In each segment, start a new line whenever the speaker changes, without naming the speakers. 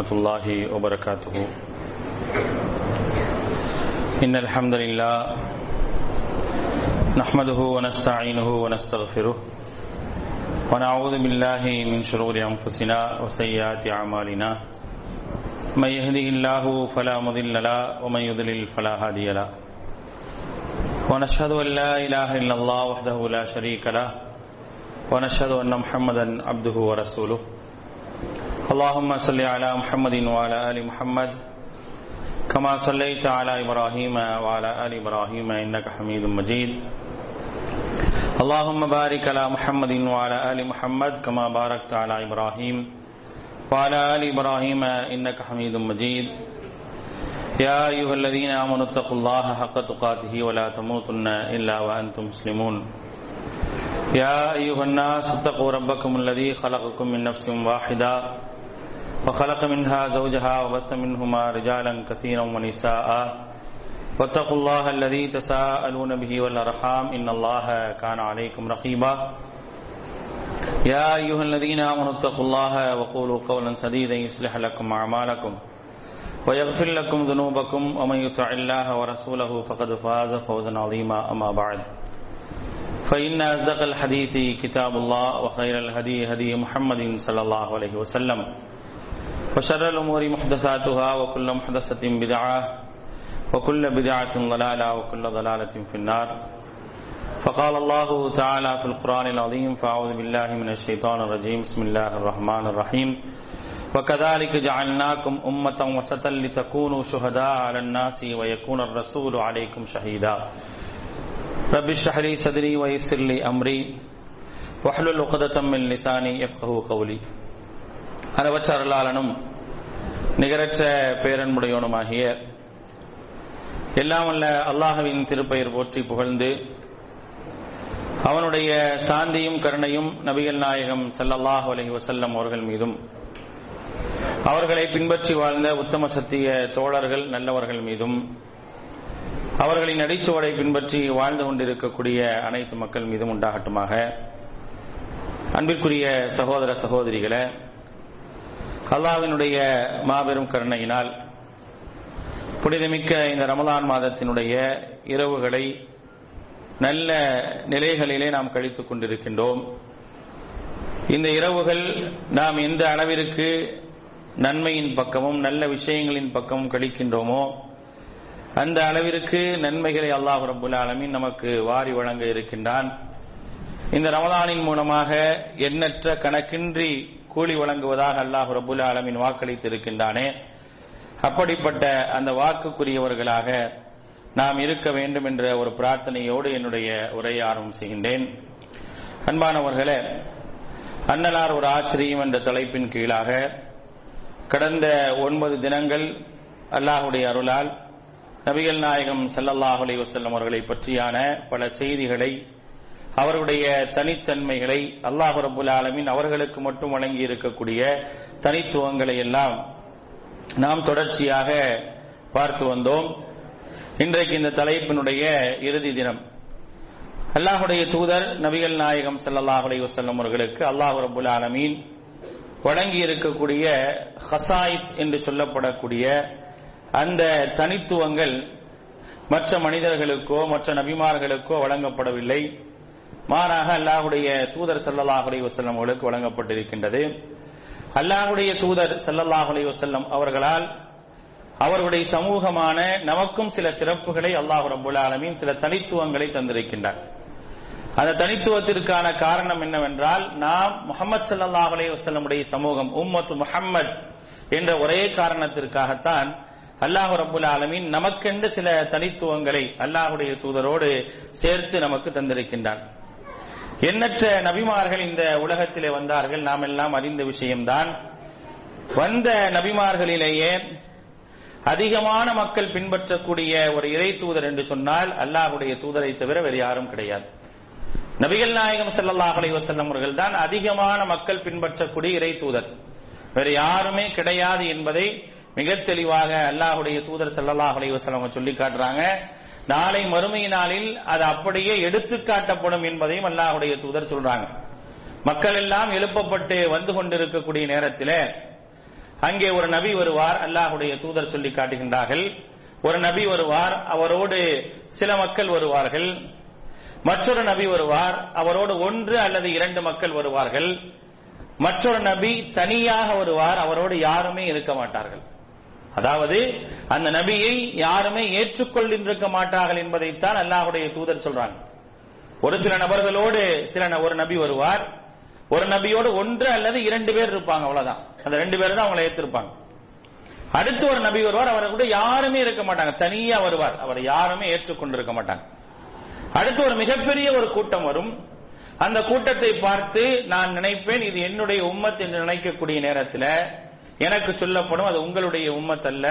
ورحمة الله وبركاته. إن الحمد لله نحمده ونستعينه ونستغفره ونعوذ بالله من شرور أنفسنا وسيئات أعمالنا. من يهده الله فلا مضل له ومن يضلل فلا هادي له. ونشهد أن لا إله إلا الله وحده لا شريك له. ونشهد أن محمدا عبده ورسوله. اللهم صل على محمد وعلى آل محمد كما صليت على إبراهيم وعلى آل إبراهيم إنك حميد مجيد. اللهم بارك على محمد وعلى آل محمد كما باركت على إبراهيم وعلى آل إبراهيم إنك حميد مجيد. يا أيها الذين آمنوا اتقوا الله حق تقاته ولا تموتن إلا وأنتم مسلمون. يا أيها الناس اتقوا ربكم الذي خلقكم من نفس واحدة وخلق منها زوجها وبث منهما رجالا كثيرا ونساء. واتقوا الله الذي تساءلون به والأرحام. إن الله كان عليكم رقيبا. يا أيها الذين آمنوا اتقوا الله وقولوا قولا سديدا يصلح لكم أعمالكم ويغفر لكم ذنوبكم. ومن يطع الله ورسوله فقد فاز فوزا عظيما. أما بعد فإن أصدق الحديث كتاب الله وخير الهدي هدي محمد صلى الله عليه وسلم. وشر الأمور محدثاتها وكل محدثة بدعة وكل بدعة ضلالة وكل ضلالة في النار. فقال الله تعالى في القرآن العظيم فأعوذ بالله من الشيطان الرجيم. بسم الله الرحمن الرحيم. وكذلك جعلناكم أمة وسطا لتكونوا شهداء على الناس ويكون الرسول عليكم شهيدا. رب اشرح لي صدري ويسر لي أمري. واحلل عقدة من لساني يفقهوا قولي. அளவற்ற அருளாளனும் நிகரற்ற பேரன்புடையவனுமாகிய எல்லாம் அல்ல அல்லாஹுவின் திருப்பெயர் போற்றி புகழ்ந்து அவனுடைய சாந்தியும் கருணையும் நபிகள் நாயகம் சல்லல்லாஹு அலஹி வசல்லம் அவர்கள் மீதும் அவர்களை பின்பற்றி வாழ்ந்த உத்தம சத்திய தோழர்கள் நல்லவர்கள் மீதும் அவர்களின் அடிச்சுவடை பின்பற்றி வாழ்ந்து கொண்டிருக்கக்கூடிய அனைத்து மக்கள் மீதும் உண்டாகட்டுமாக. அன்பிற்குரிய சகோதர சகோதரிகளை அல்லாவினுடைய மாபெரும் கருணையினால் புனிதமிக்க இந்த ரமலான் மாதத்தினுடைய இரவுகளை நல்ல நிலைகளிலே நாம் கழித்துக் கொண்டிருக்கின்றோம். இந்த இரவுகள் நாம் எந்த அளவிற்கு நன்மையின் பக்கமும் நல்ல விஷயங்களின் பக்கமும் கழிக்கின்றோமோ அந்த அளவிற்கு நன்மைகளை அல்லாஹ் ரபுல் ஆலமின் நமக்கு வாரி வழங்க இருக்கின்றான். இந்த ரமலானின் மூலமாக எண்ணற்ற கணக்கின்றி கூலி வழங்குவதாக அல்லாஹ் ரபுல் ஆலமின் வாக்களித்திருக்கின்றானே. அப்படிப்பட்ட அந்த வாக்குக்குரியவர்களாக நாம் இருக்க வேண்டும் என்ற ஒரு பிரார்த்தனையோடு என்னுடைய உரையை ஆரம்பம் செய்கின்றேன் அன்பானவர்களே அன்னலார் ஒரு ஆச்சரியம் என்ற தலைப்பின் கீழாக கடந்த ஒன்பது தினங்கள் அல்லாஹுடைய அருளால் நபிகள் நாயகம் சல்லல்லாஹ் அலி வசல்லம் அவர்களை பற்றியான பல செய்திகளை அவருடைய தனித்தன்மைகளை அல்லாஹ் ரபுல் ஆலமின் அவர்களுக்கு மட்டும் வழங்கி இருக்கக்கூடிய தனித்துவங்களை எல்லாம் நாம் தொடர்ச்சியாக பார்த்து வந்தோம். இன்றைக்கு இந்த தலைப்பினுடைய இறுதி தினம். அல்லாஹுடைய தூதர் நபிகள் நாயகம் சல்லாஹ் அலி வசல்லம் அவர்களுக்கு அல்லாஹ் ரபுல் ஆலமீன் வழங்கி இருக்கக்கூடிய ஹசாயிஸ் என்று சொல்லப்படக்கூடிய அந்த தனித்துவங்கள் மற்ற மனிதர்களுக்கோ மற்ற நபிமார்களுக்கோ வழங்கப்படவில்லை. மாறாக அல்லாஹுடைய தூதர் சல்லல்லாஹ் வசல்லம் அவர்களுக்கு வழங்கப்பட்டிருக்கின்றது. அல்லாஹுடைய தூதர் சல்லல்லாஹ் வசல்லம் அவர்களால் அவர்களுடைய சமூகமான நமக்கும் சில சிறப்புகளை அல்லாஹ் ரபுல் ஆலமின் சில தனித்துவங்களை தந்திருக்கின்றார். அந்த தனித்துவத்திற்கான காரணம் என்னவென்றால் நாம் முகமது சல்லாஹ் அலையுடைய சமூகம் உம்மத் முஹம்மத் என்ற ஒரே காரணத்திற்காகத்தான் அல்லாஹு ரபுல் ஆலமின் நமக்கென்று சில தனித்துவங்களை அல்லாஹுடைய தூதரோடு சேர்த்து நமக்கு தந்திருக்கின்றான். எண்ணற்ற நபிமார்கள் இந்த உலகத்திலே வந்தார்கள். நாம் எல்லாம் அறிந்த விஷயம்தான். வந்த நபிமார்களிலேயே அதிகமான மக்கள் பின்பற்றக்கூடிய ஒரு இறை தூதர் என்று சொன்னால் அல்லாஹுடைய தூதரை தவிர வேறு யாரும் கிடையாது. நபிகள் நாயகம் செல்லல்லாஹ் அலைவசல்லம் அவர்கள் தான் அதிகமான மக்கள் பின்பற்றக்கூடிய இறை தூதர். வேறு யாருமே கிடையாது என்பதை மிக தெளிவாக அல்லாஹுடைய தூதர் செல்லல்லாஹ் அலி சொல்லி காட்டுறாங்க. நாளை மறுமை நாளில் அது அப்படியே எடுத்து காட்டப்படும் என்பதையும் அல்லாஹுடைய தூதர் சொல்றாங்க. மக்கள் எல்லாம் எழுப்பப்பட்டு வந்து கொண்டிருக்கக்கூடிய நேரத்தில் அங்கே ஒரு நபி வருவார் அல்லாஹுடைய தூதர் சொல்லி காட்டுகின்றார்கள். ஒரு நபி வருவார் அவரோடு சில மக்கள் வருவார்கள். மற்றொரு நபி வருவார் அவரோடு ஒன்று அல்லது இரண்டு மக்கள் வருவார்கள். மற்றொரு நபி தனியாக வருவார் அவரோடு யாருமே இருக்க மாட்டார்கள். அதாவது அந்த நபியை யாருமே ஏற்றுக்கொண்டிருக்க மாட்டார்கள் என்பதைத்தான் அல்லாஹுடைய தூதர் சொல்றாங்க. ஒரு சில நபர்களோடு சில ஒரு நபி வருவார். ஒரு நபியோடு ஒன்று அல்லது இரண்டு பேர் இருப்பாங்க அவ்வளவுதான். அந்த ரெண்டு பேர் தான் அவங்களை ஏற்றிருப்பாங்க அடுத்து ஒரு நபி வருவார் அவரை கூட யாருமே இருக்க மாட்டாங்க. தனியா வருவார். அவரை யாருமே ஏற்றுக்கொண்டிருக்க மாட்டாங்க. அடுத்து ஒரு மிகப்பெரிய ஒரு கூட்டம் வரும். அந்த கூட்டத்தை பார்த்து நான் நினைப்பேன் இது என்னுடைய உம்மத் என்று நினைக்கக்கூடிய நேரத்தில் எனக்கு சொல்லப்படும் அது உங்களுடைய உம்மத் அல்ல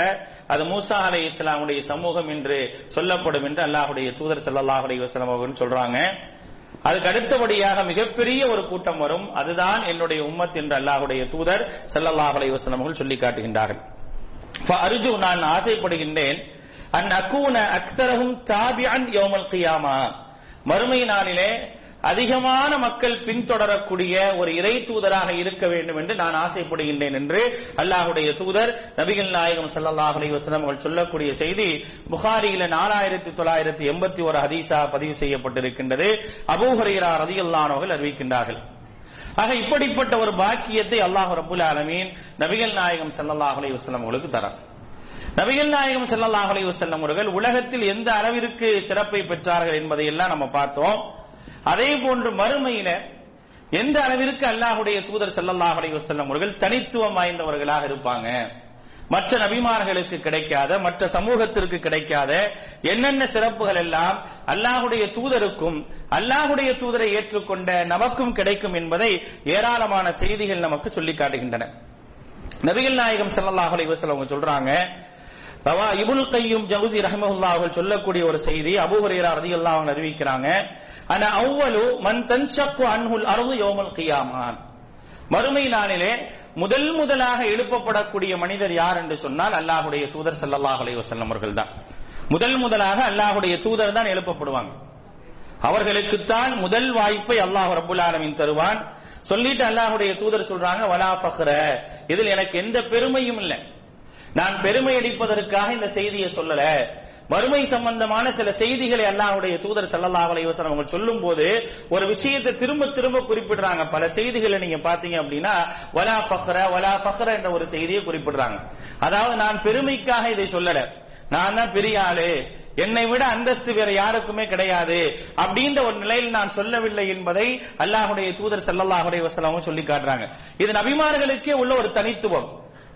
அது மூசா அலை இஸ்லாமுடைய சமூகம் என்று சொல்லப்படும் என்று அல்லாஹுடைய தூதர் ஸல்லல்லாஹு அலைஹி வஸல்லம் அவர்கள் சொல்றாங்க. அதுக்கு அடுத்தபடியாக மிகப்பெரிய ஒரு கூட்டம் வரும். அதுதான் என்னுடைய உம்மத் என்று அல்லாஹுடைய தூதர் ஸல்லல்லாஹு அலைஹி வஸல்லம் அவர்கள் சொல்லி காட்டுகின்றார்கள். அர்ஜு நான் ஆசைப்படுகின்றேன் அந் அக்கூன அக்தரகும் தாபியான் யோமல் கியாமா. மறுமை நாளிலே அதிகமான மக்கள் பின்தொடரக்கூடிய ஒரு இறை தூதராக இருக்க வேண்டும் என்று நான் ஆசைப்படுகின்றேன் என்று அல்லாஹுடைய தூதர் நபிகள் நாயகம் ஸல்லல்லாஹு அலைஹி அவர்கள் சொல்லக்கூடிய செய்தி புகாரியில நாலாயிரத்தி தொள்ளாயிரத்தி எண்பத்தி ஒரு ஹதீஸா பதிவு செய்யப்பட்டிருக்கின்றது. அபூ ரதியுல்லானவர்கள் அறிவிக்கின்றார்கள். ஆக இப்படிப்பட்ட ஒரு பாக்கியத்தை அல்லாஹ் ரபுல் ஆலமீன் நபிகள் நாயகம் ஸல்லல்லாஹு அலைஹி வஸல்லம் அவர்களுக்கு தரார். நபிகள் நாயகம் ஸல்லல்லாஹு அலைஹி வஸல்லம் அவர்கள் உலகத்தில் எந்த அளவிற்கு சிறப்பை பெற்றார்கள் என்பதை எல்லாம் நம்ம பார்த்தோம். அதே போன்று மறுமையில எந்த அளவிற்கு அல்லாஹுடைய தூதர் ஸல்லல்லாஹு அலைஹி வஸல்லம் அவர்கள் தனித்துவம் வாய்ந்தவர்களாக இருப்பாங்க? மற்ற நபிமார்களுக்கு கிடைக்காத மற்ற சமூகத்திற்கு கிடைக்காத என்னென்ன சிறப்புகள் எல்லாம் அல்லாஹுடைய தூதருக்கும் அல்லாஹுடைய தூதரை ஏற்றுக்கொண்ட நமக்கும் கிடைக்கும் என்பதை ஏராளமான செய்திகள் நமக்கு சொல்லி காட்டுகின்றன. நபிகள் நாயகம் செல்லல்லாஹ் அலைஹி அவங்க சொல்றாங்க ரவா இபுல் கையும் ஜவுசி ரஹமஹுல்லா அவர்கள் சொல்லக்கூடிய ஒரு செய்தி அபூ ஹுரைரா ரலியல்லாஹு அன்ஹு அறிவிக்கிறாங்க. அன அவ்வளவு மன் தன்ஷக்கு அன்ஹுல் அர்து யோமல் கியாமான். மறுமை நாளிலே முதல் முதலாக எழுப்பப்படக்கூடிய மனிதர் யார் என்று சொன்னால் அல்லாஹுடைய தூதர் சல்லாஹ் அலைஹி வஸல்லம் அவர்கள் தான். முதல் முதலாக அல்லாஹுடைய தூதர் தான் எழுப்பப்படுவாங்க. அவர்களுக்குத்தான் முதல் வாய்ப்பை அல்லாஹ் ரப்புல் ஆலமீன் தருவான். சொல்லிட்டு அல்லாஹுடைய தூதர் சொல்றாங்க வலா ஃபஹ்ர. இதில் எனக்கு எந்த பெருமையும் இல்லை. நான் பெருமை அடிப்பதற்காக இந்த செய்தியை சொல்லல. மறுமை சம்பந்தமான சில செய்திகளை அல்லாஹுடைய தூதர் ஸல்லல்லாஹு அலைஹி அவங்க சொல்லும் போது ஒரு விஷயத்தை திரும்ப திரும்ப குறிப்பிடுறாங்க. பல செய்திகளை நீங்க பாத்தீங்க அப்படின்னா வலா ஃபக்ர வலா பஹ்ர என்ற ஒரு செய்தியை குறிப்பிடுறாங்க. அதாவது நான் பெருமைக்காக இதை சொல்லல. நான் தான் பெரிய ஆளு. என்னை விட அந்தஸ்து வேற யாருக்குமே கிடையாது அப்படின்ற ஒரு நிலையில் நான் சொல்லவில்லை என்பதை அல்லாஹுடைய தூதர் ஸல்லல்லாஹு வசலாவும் சொல்லி காட்டுறாங்க. இது நபிமார்களுக்கே உள்ள ஒரு தனித்துவம்.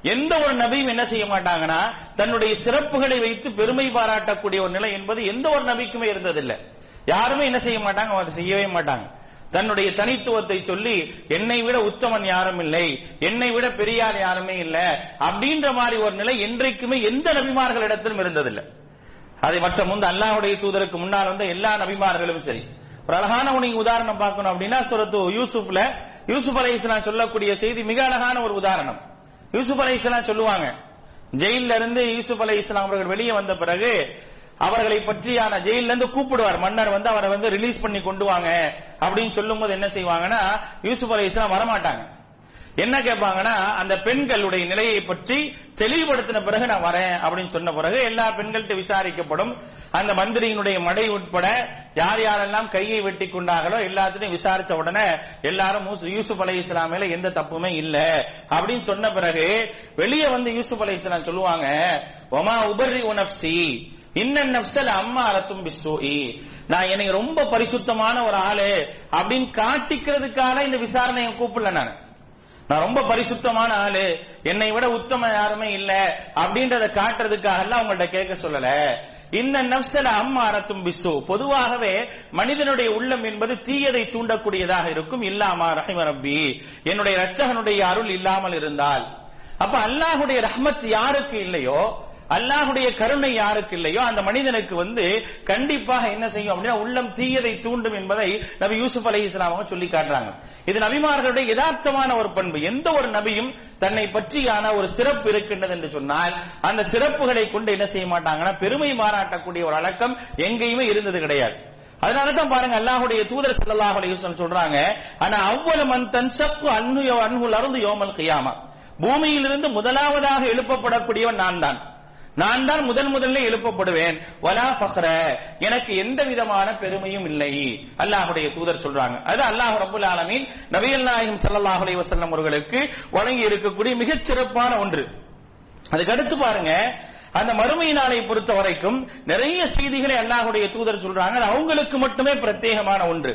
எந்த ஒரு நபியும் என்ன செய்ய மாட்டாங்கன்னா தன்னுடைய சிறப்புகளை வைத்து பெருமை பாராட்டக்கூடிய ஒரு நிலை என்பது எந்த ஒரு நபிக்குமே இருந்ததில்லை. யாருமே என்ன செய்ய மாட்டாங்க? அதை செய்யவே மாட்டாங்க. தன்னுடைய தனித்துவத்தை சொல்லி என்னை விட உத்தமன் யாரும் இல்லை. என்னை விட பெரியார் யாருமே இல்ல. அப்படின்ற மாதிரி ஒரு நிலை என்றைக்குமே எந்த நபிமார்களிடத்திலும் இருந்ததில்லை. அதை மற்ற முந்த அல்லாஹ்வுடைய தூதருக்கு முன்னால் வந்த எல்லா நபிமார்களும் சரி. ஒரு அழகான உனக்கு உதாரணம் பார்க்கணும் அப்படின்னா சுரத்து யூசுப்ல யூசுப் அலை இஸ்லாம் சொல்லக்கூடிய செய்தி மிக அழகான ஒரு உதாரணம். யூசுப் அலை இஸ்லாம் சொல்லுவாங்க. ஜெயில இருந்து யூசுப் அலை இஸ்லாம் அவர்கள் வெளியே வந்த பிறகு அவர்களை பற்றியான ஜெயில இருந்து கூப்பிடுவார். மன்னர் வந்து அவரை வந்து ரிலீஸ் பண்ணி கொண்டு வாங்க அப்படின்னு சொல்லும் போது என்ன செய்வாங்கன்னா யூசுப் அலை இஸ்லாம் வரமாட்டாங்க. என்ன கேட்பாங்கன்னா அந்த பெண்களுடைய நிலையை பற்றி தெளிவுபடுத்தின பிறகு நான் வரேன் அப்படின்னு சொன்ன பிறகு எல்லா பெண்கள்கிட்ட விசாரிக்கப்படும். அந்த மந்திரியினுடைய மடை உட்பட யார் யாரெல்லாம் கையை வெட்டி கொண்டார்களோ எல்லாத்தையும் விசாரிச்ச உடனே எல்லாரும் யூசுப் அலை இஸ்லாம் மேல எந்த தப்புமே இல்ல. அப்படின்னு சொன்ன பிறகு வெளியே வந்து யூசுப் அலை இஸ்லாம் சொல்லுவாங்க ஒமா உபர்ரி உனப்சி இன்ன நப்சல் அம்மா அரத்தும் பிஸ்ஸூஇ. நான் எனக்கு ரொம்ப பரிசுத்தமான ஒரு ஆளு அப்படின்னு காட்டிக்கிறதுக்காக இந்த விசாரணையை கூப்பிடல நான். நான் ரொம்ப பரிசுத்தமான ஆளு என்னை விட உத்தம யாருமே இல்ல அப்படின்றத காட்டுறதுக்காக எல்லாம் உங்கள்ட்ட கேட்க சொல்லல. இந்த நப்சல அம்மாரத்தும் பிசு பொதுவாகவே மனிதனுடைய உள்ளம் என்பது தீயதை தூண்டக்கூடியதாக இருக்கும். இல்லாமா ரஹிம ரப்பி. என்னுடைய ரட்சகனுடைய அருள் இல்லாமல் இருந்தால். அப்ப அல்லாஹுடைய ரஹ்மத் யாருக்கு இல்லையோ? அல்லாஹுடைய கருணை யாருக்கு இல்லையோ அந்த மனிதனுக்கு வந்து கண்டிப்பாக என்ன செய்யும் அப்படின்னா உள்ளம் தீயதை தூண்டும் என்பதை நபி யூசுப் அலி இஸ்லாம் அவங்க சொல்லி காட்டுறாங்க. இது நபிமார்களுடைய யதார்த்தமான ஒரு பண்பு. எந்த ஒரு நபியும் தன்னை பற்றியான ஒரு சிறப்பு இருக்கின்றது என்று சொன்னால் அந்த சிறப்புகளை கொண்டு என்ன செய்ய மாட்டாங்கன்னா பெருமை பாராட்டக்கூடிய ஒரு அடக்கம் எங்கேயுமே இருந்தது கிடையாது. அதனாலதான் பாருங்க அல்லாஹுடைய தூதர் ஸல்லல்லாஹு சொல்றாங்க ஆனா அவ்வளவு மன் சப்பு அன்னு அன்புல் அருந்து யோமல் கையாமா. பூமியிலிருந்து முதலாவதாக எழுப்பப்படக்கூடியவன் நான் தான். நான் தான் முதன் முதல்ல எழுப்பப்படுவேன். வலா ஃபக்ர எனக்கு எந்த விதமான பெருமையும் இல்லை. அல்லாஹுடைய தூதர் சொல்றாங்க. அது அல்லாஹ் ரபுல் ஆலமின் நபியல் நாயகம் ஸல்லல்லாஹு அலைஹி வஸல்லம் அவர்களுக்கு வழங்கி இருக்கக்கூடிய மிகச் சிறப்பான ஒன்று. அதுக்கு அடுத்து பாருங்க அந்த மறுமை நாளை பொறுத்த வரைக்கும் நிறைய செய்திகளை அல்லாஹுடைய தூதர் சொல்றாங்க. அது அவங்களுக்கு மட்டுமே பிரத்யேகமான ஒன்று.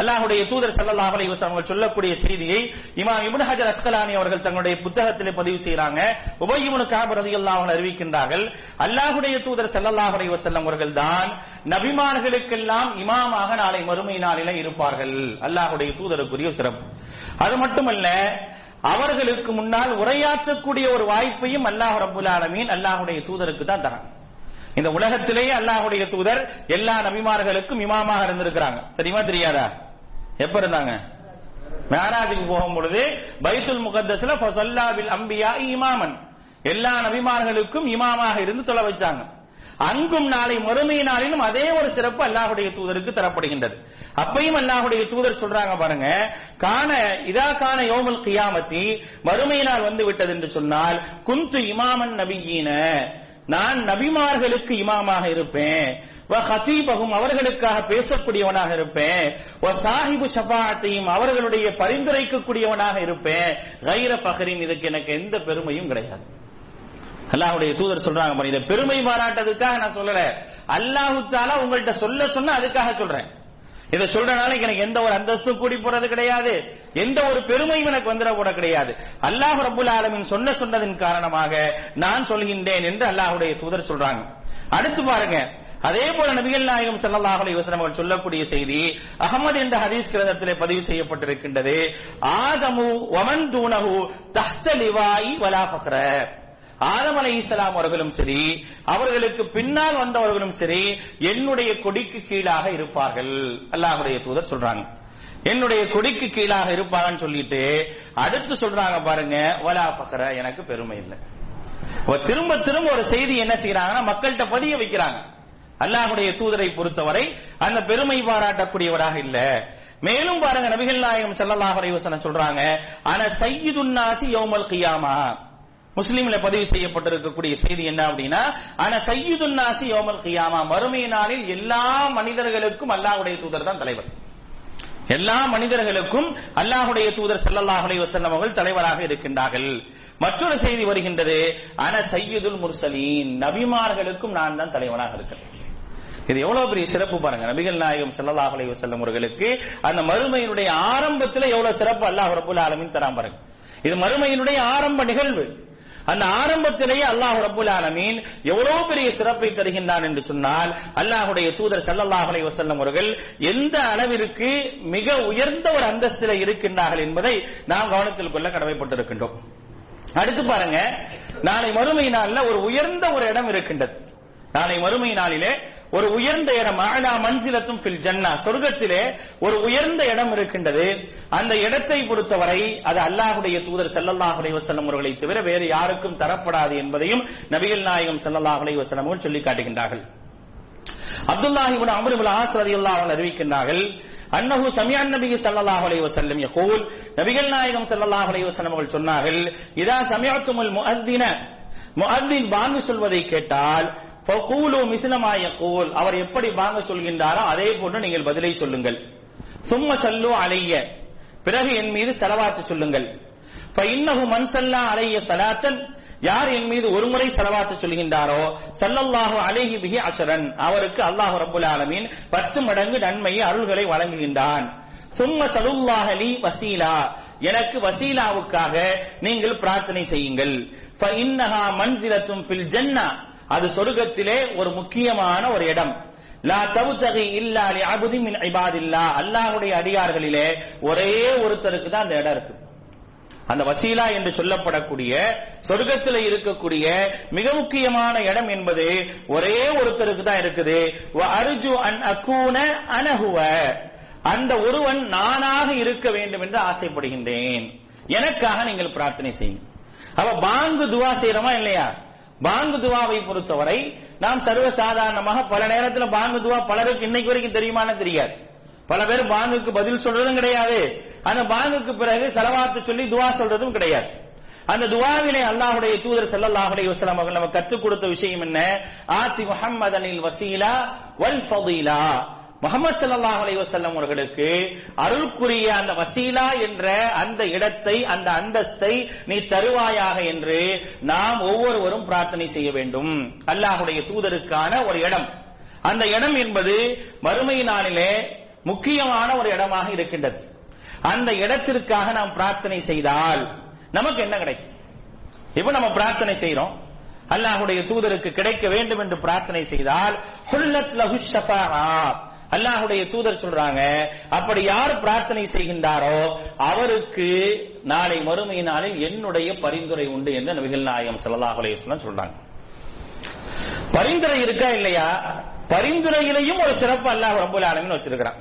அல்லாஹுடைய தூதர் சல்லாஹ் அலைஹி வஸல்லம் அவர்கள் சொல்லக்கூடிய செய்தியை இமாம் இபுன் ஹஜர் அஸ்கலானி அவர்கள் தங்களுடைய புத்தகத்தில் பதிவு செய்யறாங்க உபய் காபரதி கஅப் ரலியல்லாஹு அறிவிக்கின்றார்கள் அல்லாஹுடைய தூதர் சல்லாஹ் அலைஹி அவர்கள் தான் நபிமார்களுக்கெல்லாம் இமாமாக நாளை மறுமை நாளில இருப்பார்கள். அல்லாஹுடைய தூதருக்குரிய சிறப்பு. அது மட்டுமல்ல அவர்களுக்கு முன்னால் உரையாற்றக்கூடிய ஒரு வாய்ப்பையும் அல்லாஹ் ரபுல் ஆலமீன் அல்லாஹுடைய தூதருக்கு தான் தரான். இந்த உலகத்திலேயே அல்லாஹுடைய தூதர் எல்லா நபிமார்களுக்கும் இமாமாக இருந்திருக்கிறாங்க. தெரியுமா தெரியாதா? எப்ப இருந்தாங்க? மேராஜுக்கு போகும் பொழுது பைத்துல் முகத்தஸ்ல அம்பியா இமாமன். எல்லா நபிமார்களுக்கும் இமாமாக இருந்து தொலை வச்சாங்க. அங்கும் நாளை மறுமை நாளிலும் அதே ஒரு சிறப்பு அல்லாஹுடைய தூதருக்கு தரப்படுகின்றது. அப்பையும் அல்லாஹுடைய தூதர் சொல்றாங்க பாருங்க காண இதா காண யோமல் கியாமத்தி மறுமை நாள் வந்து விட்டது என்று சொன்னால் குந்து இமாமன் நபியின நான் நபிமார்களுக்கு இமாமாக இருப்பேன். ஹசீபகும் அவர்களுக்காக பேசக்கூடியவனாக இருப்பேன். சாஹிபு ஷஃபாத்தையும் அவர்களுடைய பரிந்துரைக்கக்கூடியவனாக இருப்பேன். கைர பஹரின் இதுக்கு எனக்கு எந்த பெருமையும் கிடையாது. அல்லாஹுடைய தூதர் சொல்றாங்க இதை பெருமை பாராட்டதுக்காக நான் சொல்லல. அல்லாஹு தாலா உங்கள்கிட்ட சொல்ல சொன்ன அதுக்காக சொல்றேன். இதை சொல்றனால எனக்கு எந்த ஒரு அந்தஸ்தும் கூடி போறது கிடையாது. எந்த ஒரு பெருமையும் எனக்கு வந்துட கூட கிடையாது. அல்லாஹ் ரபுல் ஆலமின் சொன்ன சொன்னதின் காரணமாக நான் சொல்கின்றேன் என்று அல்லாஹுடைய தூதர் சொல்றாங்க. அடுத்து பாருங்க. அதே போல நபிகள் நாயகம் ஸல்லல்லாஹு அலைஹி அவர்கள் சொல்லக்கூடிய செய்தி அகமது என்ற ஹதீஸ் கிரந்தத்திலே பதிவு செய்யப்பட்டிருக்கின்றது. ஆதமு வமன் தூணகு தஹ்த லிவாயி வலா ஃபக்ர ஆதம் அலை இஸ்லாம் அவர்களும் சரி அவர்களுக்கு பின்னால் வந்தவர்களும் சரி என்னுடைய கொடிக்கு கீழாக இருப்பார்கள். அல்லாஹுடைய தூதர் சொல்றாங்க. என்னுடைய கொடிக்கு கீழாக இருப்பாங்கன்னு சொல்லிட்டு அடுத்து சொல்றாங்க பாருங்க வலா பக்கர எனக்கு பெருமை இல்லை. திரும்ப திரும்ப ஒரு செய்தி என்ன செய்யறாங்கன்னா மக்கள்கிட்ட பதிய வைக்கிறாங்க. அல்லாஹுடைய தூதரை பொறுத்தவரை அந்த பெருமை பாராட்டக்கூடியவராக இல்ல. மேலும் பாருங்க நபிகள் நாயகம் ஸல்லல்லாஹு சொல்றாங்க ஆனா சையீதுன் நாசி யௌமல் கியாமா. முஸ்லீம்ல பதிவு செய்யப்பட்டிருக்கக்கூடிய செய்தி என்ன அப்படின்னா ஆனா சையீதுன் நாசி யோமல் கியாமா. மறுமை நாளில் எல்லா மனிதர்களுக்கும் அல்லாஹுடைய தூதர் தான் தலைவர். எல்லா மனிதர்களுக்கும் அல்லாஹுடைய தூதர் ஸல்லல்லாஹு அலைஹி அவர்கள் தலைவராக இருக்கின்றார்கள். மற்றொரு செய்தி வருகின்றது ஆனா சையீதுல் முர்சலீன். நபிமார்களுக்கும் நான் தான் தலைவராக இருக்கிறேன். இது எவ்வளவு பெரிய சிறப்பு பாருங்க. நபிகள் நாயகம் ஸல்லல்லாஹு அலைஹி அவர்களுக்கு அந்த மறுமையினுடைய ஆரம்பத்துல எவ்வளவு சிறப்பு அல்லாஹ் ரபுல் ஆலமின் தரான் பாருங்க. இது மறுமையினுடைய ஆரம்ப நிகழ்வு. அந்த ஆரம்பத்திலேயே அல்லாஹ் ரபுல் ஆலமீன் எவ்வளவு பெரிய சிறப்பை தருகின்றான் என்று சொன்னால் அல்லாஹுடைய தூதர் ஸல்லல்லாஹு அலை வசல்லம் அவர்கள் எந்த அளவிற்கு மிக உயர்ந்த ஒரு அந்தஸ்தில இருக்கின்றார்கள் என்பதை நாம் கவனத்தில் கொள்ள கடமைப்பட்டிருக்கின்றோம். அடுத்து பாருங்க நாளை மறுமை நாளில் ஒரு உயர்ந்த ஒரு இடம் இருக்கின்றது. நாளை மறுமை நாளிலே ஒரு உயர்ந்த இடம் ஆனா மஞ்சிலத்தும் ஜன்னா சொர்க்கத்திலே ஒரு உயர்ந்த இடம் இருக்கின்றது. அந்த இடத்தை பொறுத்தவரை அது அல்லாஹுடைய தூதர் செல்லல்லாஹ் அலைஹி அவர்களை தவிர வேறு யாருக்கும் தரப்படாது என்பதையும் நபிகள் நாயகம் செல்லல்லாஹ் அலைஹி அவர்கள் சொல்லி காட்டுகின்றார்கள். அப்துல்லாஹி கூட அம்ர் இப்னு அறிவிக்கின்றார்கள் அன்னஹு சமியான் நபி சல்லாஹ் அலைஹி வஸல்லம் யகூல். நபிகள் நாயகம் ஸல்லல்லாஹு அலைஹி வஸல்லம் அவர்கள் சொன்னார்கள் இதா சமிஅத்துமுல் முஅத்தின. முஅத்தின் பாங்கு சொல்வதை கேட்டால் அவர் எப்படி வாங்க சொல்கின்றாரோ அதே போன்று நீங்கள் பதிலை சொல்லுங்கள். சும்ம சல்லு அலைய. பிறகு என் மீது செலவாத்து சொல்லுங்கள். ஃபஇன்னஹு மன் ஸல்லா அலைய ஸலாத்தன் யார் என் மீது ஒரு முறை செலவாத்து சொல்கின்றாரோ சல்லல்லாஹு அலைஹி பிஹி அசரன் அவருக்கு அல்லாஹு ரபுல் ஆலமீன் பத்து மடங்கு நன்மையை அருள்களை வழங்குகின்றான். சும்ம சலுல்லாஹ் வசீலா. எனக்கு வசீலாவுக்காக நீங்கள் பிரார்த்தனை செய்யுங்கள். ஃபஇன்னஹா மன்சிலத்தும் ஃபில் ஜன்னா. அது சொர்க்கத்திலே ஒரு முக்கியமான ஒரு இடம். லா தவுத்தகை இல்லா அலி அபுதி மின் ஐபாதில்லா அல்லாஹுடைய அடியார்களிலே ஒரே ஒருத்தருக்கு தான் அந்த இடம் இருக்கு. அந்த வசீலா என்று சொல்லப்படக்கூடிய சொர்க்கத்தில் இருக்கக்கூடிய மிக முக்கியமான இடம் என்பது ஒரே ஒருத்தருக்கு தான் இருக்குது. அர்ஜு அன் அக்கூன அனகுவ அந்த ஒருவன் நானாக இருக்க வேண்டும் என்று ஆசைப்படுகின்றேன். எனக்காக நீங்கள் பிரார்த்தனை செய்யுங்க அவ பாங்கு துவா செய்யறோமா இல்லையா? பாங்கு துவாவை பொறுத்தவரை நாம் சர்வ சாதாரணமாக பல நேரத்தில் பாங்கு துவா பலருக்கு இன்னைக்கு வரைக்கும் தெரியுமான்னு தெரியாது. பல பேர் பாங்குக்கு பதில் சொல்றதும் கிடையாது. அந்த பாங்குக்கு பிறகு செலவாத்து சொல்லி துவா சொல்றதும் கிடையாது. அந்த துவாவிலே அல்லாஹுடைய தூதர் செல்லல்லாஹுடைய அலைஹி அவர்கள் நமக்கு கற்றுக் கொடுத்த விஷயம் என்ன? ஆத்தி முஹம்மதனில் வசீலா வல் ஃபதீலா. முகமது சல்லாஹ் அலைஹி வஸல்லம் அவர்களுக்கு அருள்குரிய அந்த வசீலா என்ற அந்த இடத்தை அந்த அந்தஸ்தை நீ தருவாயாக என்று நாம் ஒவ்வொருவரும் பிரார்த்தனை செய்ய வேண்டும். அல்லாஹுடைய தூதருக்கான ஒரு இடம். அந்த இடம் என்பது மறுமை நாளிலே முக்கியமான ஒரு இடமாக இருக்கின்றது. அந்த இடத்திற்காக நாம் பிரார்த்தனை செய்தால் நமக்கு என்ன கிடைக்கும்? இப்ப நம்ம பிரார்த்தனை செய்யறோம் அல்லாஹுடைய தூதருக்கு கிடைக்க வேண்டும் என்று பிரார்த்தனை செய்தால் ஹுல்லத் லஹு அல்லாஹுடைய தூதர் சொல்றாங்க அப்படி யார் பிரார்த்தனை செய்கின்றாரோ அவருக்கு நாளை மறுமை நாளில் என்னுடைய பரிந்துரை உண்டு என்று நபிகள் நாயகம் ஸல்லல்லாஹு அலைஹி சொல்றாங்க. பரிந்துரை இருக்கா இல்லையா? பரிந்துரையிலையும் ஒரு சிறப்பு அல்லாஹ் ரொம்ப ஆலமீன் வச்சிருக்கிறான்.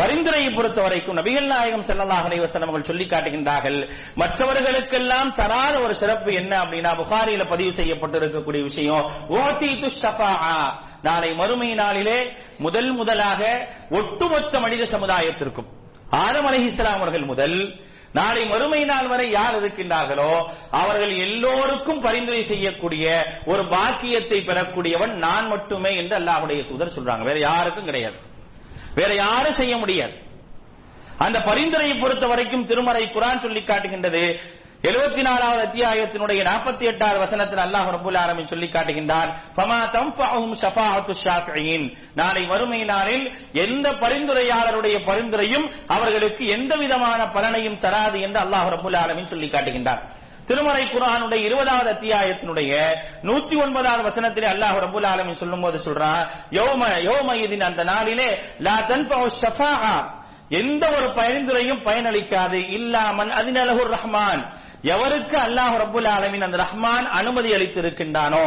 பரிந்துரையை பொறுத்த வரைக்கும் நபிகள் நாயகம் ஸல்லல்லாஹு அலைஹி அவர்கள் சொல்லி காட்டுகின்றார்கள் மற்றவர்களுக்கெல்லாம் தராத ஒரு சிறப்பு என்ன அப்படின்னா புகாரியில பதிவு செய்யப்பட்டிருக்கக்கூடிய விஷயம் ஓதீது நாளை மறுமை நாளிலே முதல் முதலாக ஒட்டுமொத்த மனித சமுதாயத்திற்கும் ஆதம் அலைஹிஸ்ஸலாம் அவர்கள் முதல். நாளை மறுமை நாள் வரை யார் இருக்கின்றார்களோ அவர்கள் எல்லோருக்கும் பரிந்துரை செய்யக்கூடிய ஒரு பாக்கியத்தை பெறக்கூடியவன் நான் மட்டுமே என்று அல்லாஹுடைய தூதர் சொல்றாங்க. வேற யாருக்கும் கிடையாது. வேற யாரும் செய்ய முடியாது. அந்த பரிந்துரையை பொறுத்த வரைக்கும் திருமறை குரான் சொல்லி காட்டுகின்றது எழுபத்தி நாலாவது அத்தியாயத்தினுடைய நாற்பத்தி எட்டாவது வசனத்தில் அல்லாஹ் ரபுல் ஆலமின் சொல்லி காட்டுகின்றான். நாளை வறுமை நாளில் எந்த பரிந்துரையாளருடைய பரிந்துரையும் அவர்களுக்கு எந்த விதமான பலனையும் தராது என்று அல்லாஹ் ரபுல் ஆலமின் சொல்லி காட்டுகின்றார் திருமறை குரானுடைய இருபதாவது அத்தியாயத்தினுடைய நூத்தி ஒன்பதாவது வசனத்திலே அல்லாஹ் ரபுல் ஆலமின் சொல்லும் போது சொல்றான் யோம யோம இதின் அந்த நாளிலே லா தன்ஃபஅு எந்த ஒரு பரிந்துரையும் பயனளிக்காது. இல்லாமன் அதினலகுர் ரஹ்மான். எவருக்கு அல்லாஹ் ரபுல் ஆலமின் அந்த ரஹ்மான் அனுமதி அளித்திருக்கின்றானோ?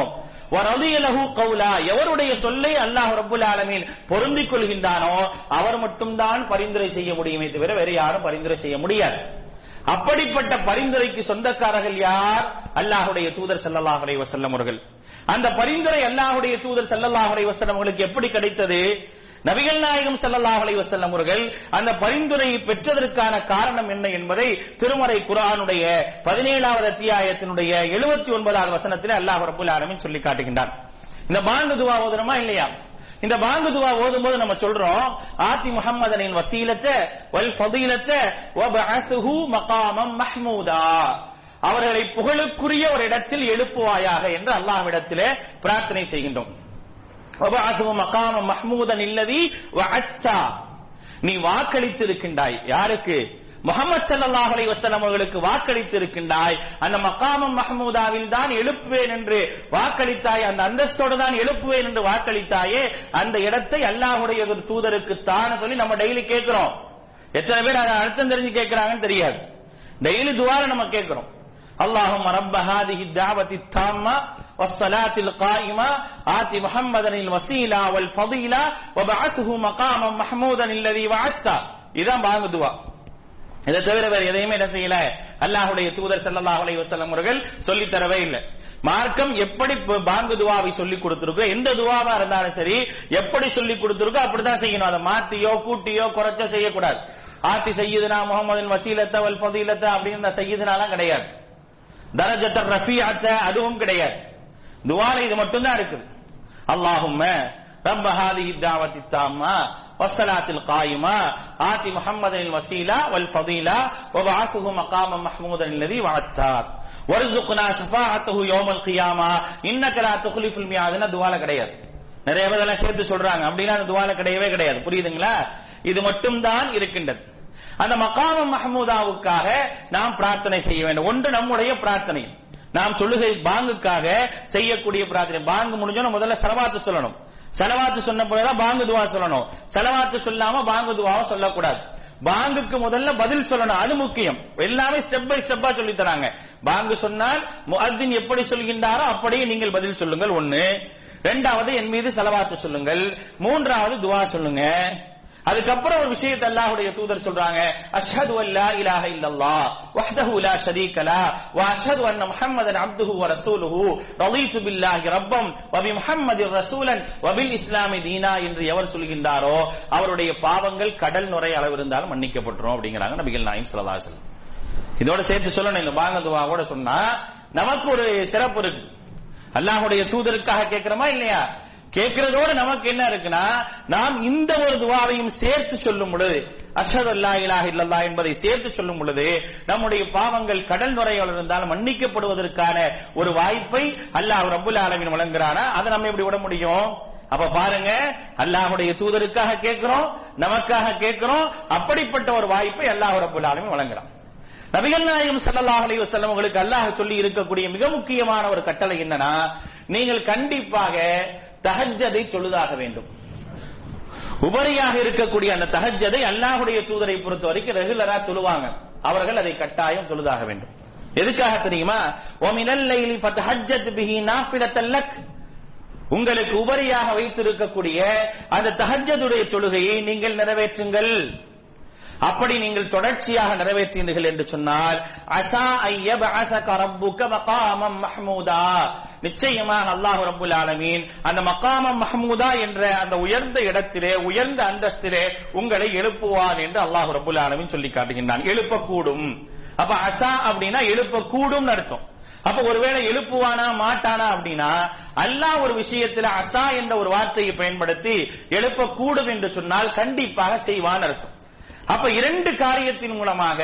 கவுலா எவருடைய சொல்லை அல்லாஹ் ரபுல் ஆலமீன் பொருந்திக் கொள்கின்றானோ அவர் மட்டும்தான் பரிந்துரை செய்ய முடியுமே தவிர வேற யாரும் பரிந்துரை செய்ய முடியாது. அப்படிப்பட்ட பரிந்துரைக்கு சொந்தக்காரர்கள் யார்? அல்லாஹுடைய தூதர் ஸல்லல்லாஹு அலைஹி வஸல்லம் அவர்கள். அந்த பரிந்துரை அல்லாஹுடைய தூதர் ஸல்லல்லாஹு அலைஹி வஸல்லம் அவர்களுக்கு எப்படி கிடைத்தது? நபிகள் நாயகம் ஸல்லல்லாஹு அலைஹி வஸல்லம் அவர்கள் அந்த பரிந்துரையை பெற்றதற்கான காரணம் என்ன என்பதை திருமறை குரானுடைய பதினேழாவது அத்தியாயத்தினுடைய எழுபத்தி ஒன்பதாவது வசனத்தில் அல்லாஹ் ரபுல் ஆலமின் சொல்லி காட்டுகின்றான். இந்த பாங்கு துவா ஓதுறோமா இல்லையா? இந்த பாங்கு துவா ஓதும் போது நம்ம சொல்றோம் ஆதி முஹம்மதனின் வசீலத்த வல் ஃபதீலத்த வபஅத்ஹு மகாமம் மஹ்மூதா. அவர்களை புகழுக்குரிய ஒரு இடத்தில் எழுப்புவாயாக என்று அல்லாஹ்விடத்திலே பிரார்த்தனை செய்கின்றோம். மகாமம் மஹ்மூதன் இல்லதி வஅத்தா நீ வாக்களித்து இருக்கின்றாய் யாருக்கு? முகமது சல்லாஹ் அலைஹி வஸல்லம் அவர்களுக்கு வாக்களித்து இருக்கின்றாய் அந்த மகாமம் மஹமூதாவில் தான் எழுப்புவேன் என்று வாக்களித்தாய் அந்த அந்தஸ்தோடு தான் எழுப்புவேன் என்று வாக்களித்தாயே அந்த இடத்தை அல்லாஹுடைய ஒரு தூதருக்கு தான் சொல்லி நம்ம டெய்லி கேட்கிறோம். எத்தனை பேர் அதை அர்த்தம் தெரிஞ்சு கேட்கிறாங்கன்னு தெரியாது. டெய்லி துவார நம்ம கேட்கிறோம். اللهم رب هذه الدعوة التامة والصلاة القائمة آت محمدا الوسيلة والفضيلة وبعثه مقاما محمودا الذي وعدته இதான் பாங்கு துவா இதை தவிர வேற எதையுமே என்ன செய்யல அல்லாஹுடைய தூதர் ஸல்லல்லாஹு அலைஹி வஸல்லம் அவர்கள் சொல்லி தரவே இல்லை மார்க்கம் எப்படி ப- பாங்கு துவாவை சொல்லி கொடுத்திருக்கோ எந்த துவாவா இருந்தாலும் சரி எப்படி சொல்லி கொடுத்திருக்கோ அப்படிதான் செய்யணும் அதை மாத்தியோ கூட்டியோ குறைச்சோ செய்யக்கூடாது ஆத்தி செய்யுதுனா முகமதின் வசீலத்த வல் ஃபதீலத்த அப்படின்னு செய்யுதுனாலாம் கிடையாது தரஜத்த ரஃபியத்த அதுவும் கிடையாது துவால இது மட்டும்தான் இருக்குது அல்லாஹும்ம رب هذه الدعوة التامة والصلاة القائمة آت محمد الوسيلة والفضيلة وبعثه مقاما محمودا الذي وعدته وارزقنا شفاعته يوم القيامة إنك لا تخلف الميعاد துவால கிடையாது நிறைய பேர் அதெல்லாம் சேர்த்து சொல்றாங்க அப்படின்னா அந்த துவால கிடையவே கிடையாது புரியுதுங்களா இது மட்டும்தான் இருக்கின்றது அந்த மகாமம் மஹமூதாவுக்காக நாம் பிரார்த்தனை செய்ய வேண்டும். ஒன்று நம்முடைய பிரார்த்தனை. நாம் தொழுகை பாங்குக்காக செய்யக்கூடிய பிரார்த்தனை. பாங்கு முடிஞ்சோன்னு முதல்ல செலவாத்து சொல்லணும். செலவாத்து சொன்ன பிறகுதான் பாங்கு துவா சொல்லணும். செலவாத்து சொல்லாம பாங்கு துவாவை சொல்லக்கூடாது. பாங்குக்கு முதல்ல பதில் சொல்லணும். அது முக்கியம். எல்லாமே ஸ்டெப் பை ஸ்டெப்பா சொல்லி தராங்க. பாங்கு சொன்னால் முஅத்தின் எப்படி சொல்கின்றாரோ அப்படியே நீங்கள் பதில் சொல்லுங்கள். ஒன்னு ரெண்டாவது என் மீது செலவாத்து சொல்லுங்கள். மூன்றாவது துவா சொல்லுங்க. அதுக்கப்புறம் ஒரு விஷயத்தை அல்லாஹுடைய தூதர் சொல்றாங்க அஷ்ஹது அல்லா இலாஹ இல்லல்லாஹ் வஹ்தஹு லா ஷரீக லா வ அஷ்ஹது அன்ன முஹம்மதன் அப்துஹு வ ரசூலுஹு ரலீது பில்லாஹி ரப்பம் வ பி முஹம்மதிர் ரசூலன் வ பில் இஸ்லாமி தீனா என்று எவர் சொல்கின்றாரோ அவருடைய பாவங்கள் கடல் நுரை அளவு இருந்தாலும் மன்னிக்கப்பட்டுரும் அப்படிங்கிறாங்க நபிகள் நாயம் ஸல்லல்லாஹு அலைஹி வஸல்லம். இதோட சேர்த்து சொல்லணும் இந்த பாங்க கூட சொன்னா நமக்கு ஒரு சிறப்பு இருக்கு. அல்லாஹுடைய தூதருக்காக கேட்கிறோமா இல்லையா? கேட்கிறதோட நமக்கு என்ன இருக்குன்னா நாம் இந்த ஒரு துவாவையும் சேர்த்து சொல்லும் பொழுது அஷது அல்லா இலாஹ இல்லல்லா என்பதை சேர்த்து சொல்லும் பொழுது நம்முடைய பாவங்கள் கடல் நுரையோடு இருந்தால் மன்னிக்கப்படுவதற்கான ஒரு வாய்ப்பை அல்லாஹ் ரபுல் ஆலமின் வழங்குறானா? அதை நம்ம எப்படி விட முடியும்? அப்ப பாருங்க அல்லாஹுடைய தூதருக்காக கேட்கிறோம் நமக்காக கேட்கிறோம் அப்படிப்பட்ட ஒரு வாய்ப்பை அல்லாஹ் ரபுல் ஆலமின் வழங்குறான். நபிகள் நாயகம் சல்லாஹ் அலைஹி வஸல்லம் உங்களுக்கு அல்லாஹ் சொல்லி இருக்கக்கூடிய மிக முக்கியமான ஒரு கட்டளை என்னன்னா நீங்கள் கண்டிப்பாக தகஜதை தொழுதாக வேண்டும். உபரியாக இருக்கக்கூடிய அந்த தஹஜ்ஜதை அல்லாஹுடைய தூதரை பொறுத்த வரைக்கும் ரெகுலரா தொழுவாங்க. அவர்கள் அதை கட்டாயம் தொழுதாக வேண்டும். எதுக்காக தெரியுமா? உங்களுக்கு உபரியாக வைத்திருக்கக்கூடிய அந்த தஹஜ்ஜதுடைய தொழுகையை நீங்கள் நிறைவேற்றுங்கள். அப்படி நீங்கள் தொடர்ச்சியாக நிறைவேற்றினீர்கள் என்று சொன்னால் அசா ஐயபஅஸக ரப்புக மகாமம் நிச்சயமாக அல்லாஹு ரபுல் ஆலமீன் அந்த மக்காமம் மஹமூதா என்ற அந்த உயர்ந்த இடத்திலே உயர்ந்த அந்தஸ்திலே உங்களை எழுப்புவான் என்று அல்லாஹு ரபுல் ஆலமீன் சொல்லி காட்டுகின்றான். எழுப்பக்கூடும். அப்ப அசா அப்படின்னா எழுப்பக்கூடும் அர்த்தம். அப்ப ஒருவேளை எழுப்புவானா மாட்டானா அப்படின்னா அல்லாஹ் ஒரு விஷயத்துல அசா என்ற ஒரு வார்த்தையை பயன்படுத்தி எழுப்பக்கூடும் என்று சொன்னால் கண்டிப்பாக செய்வான் அர்த்தம். அப்ப இரண்டு காரியத்தின் மூலமாக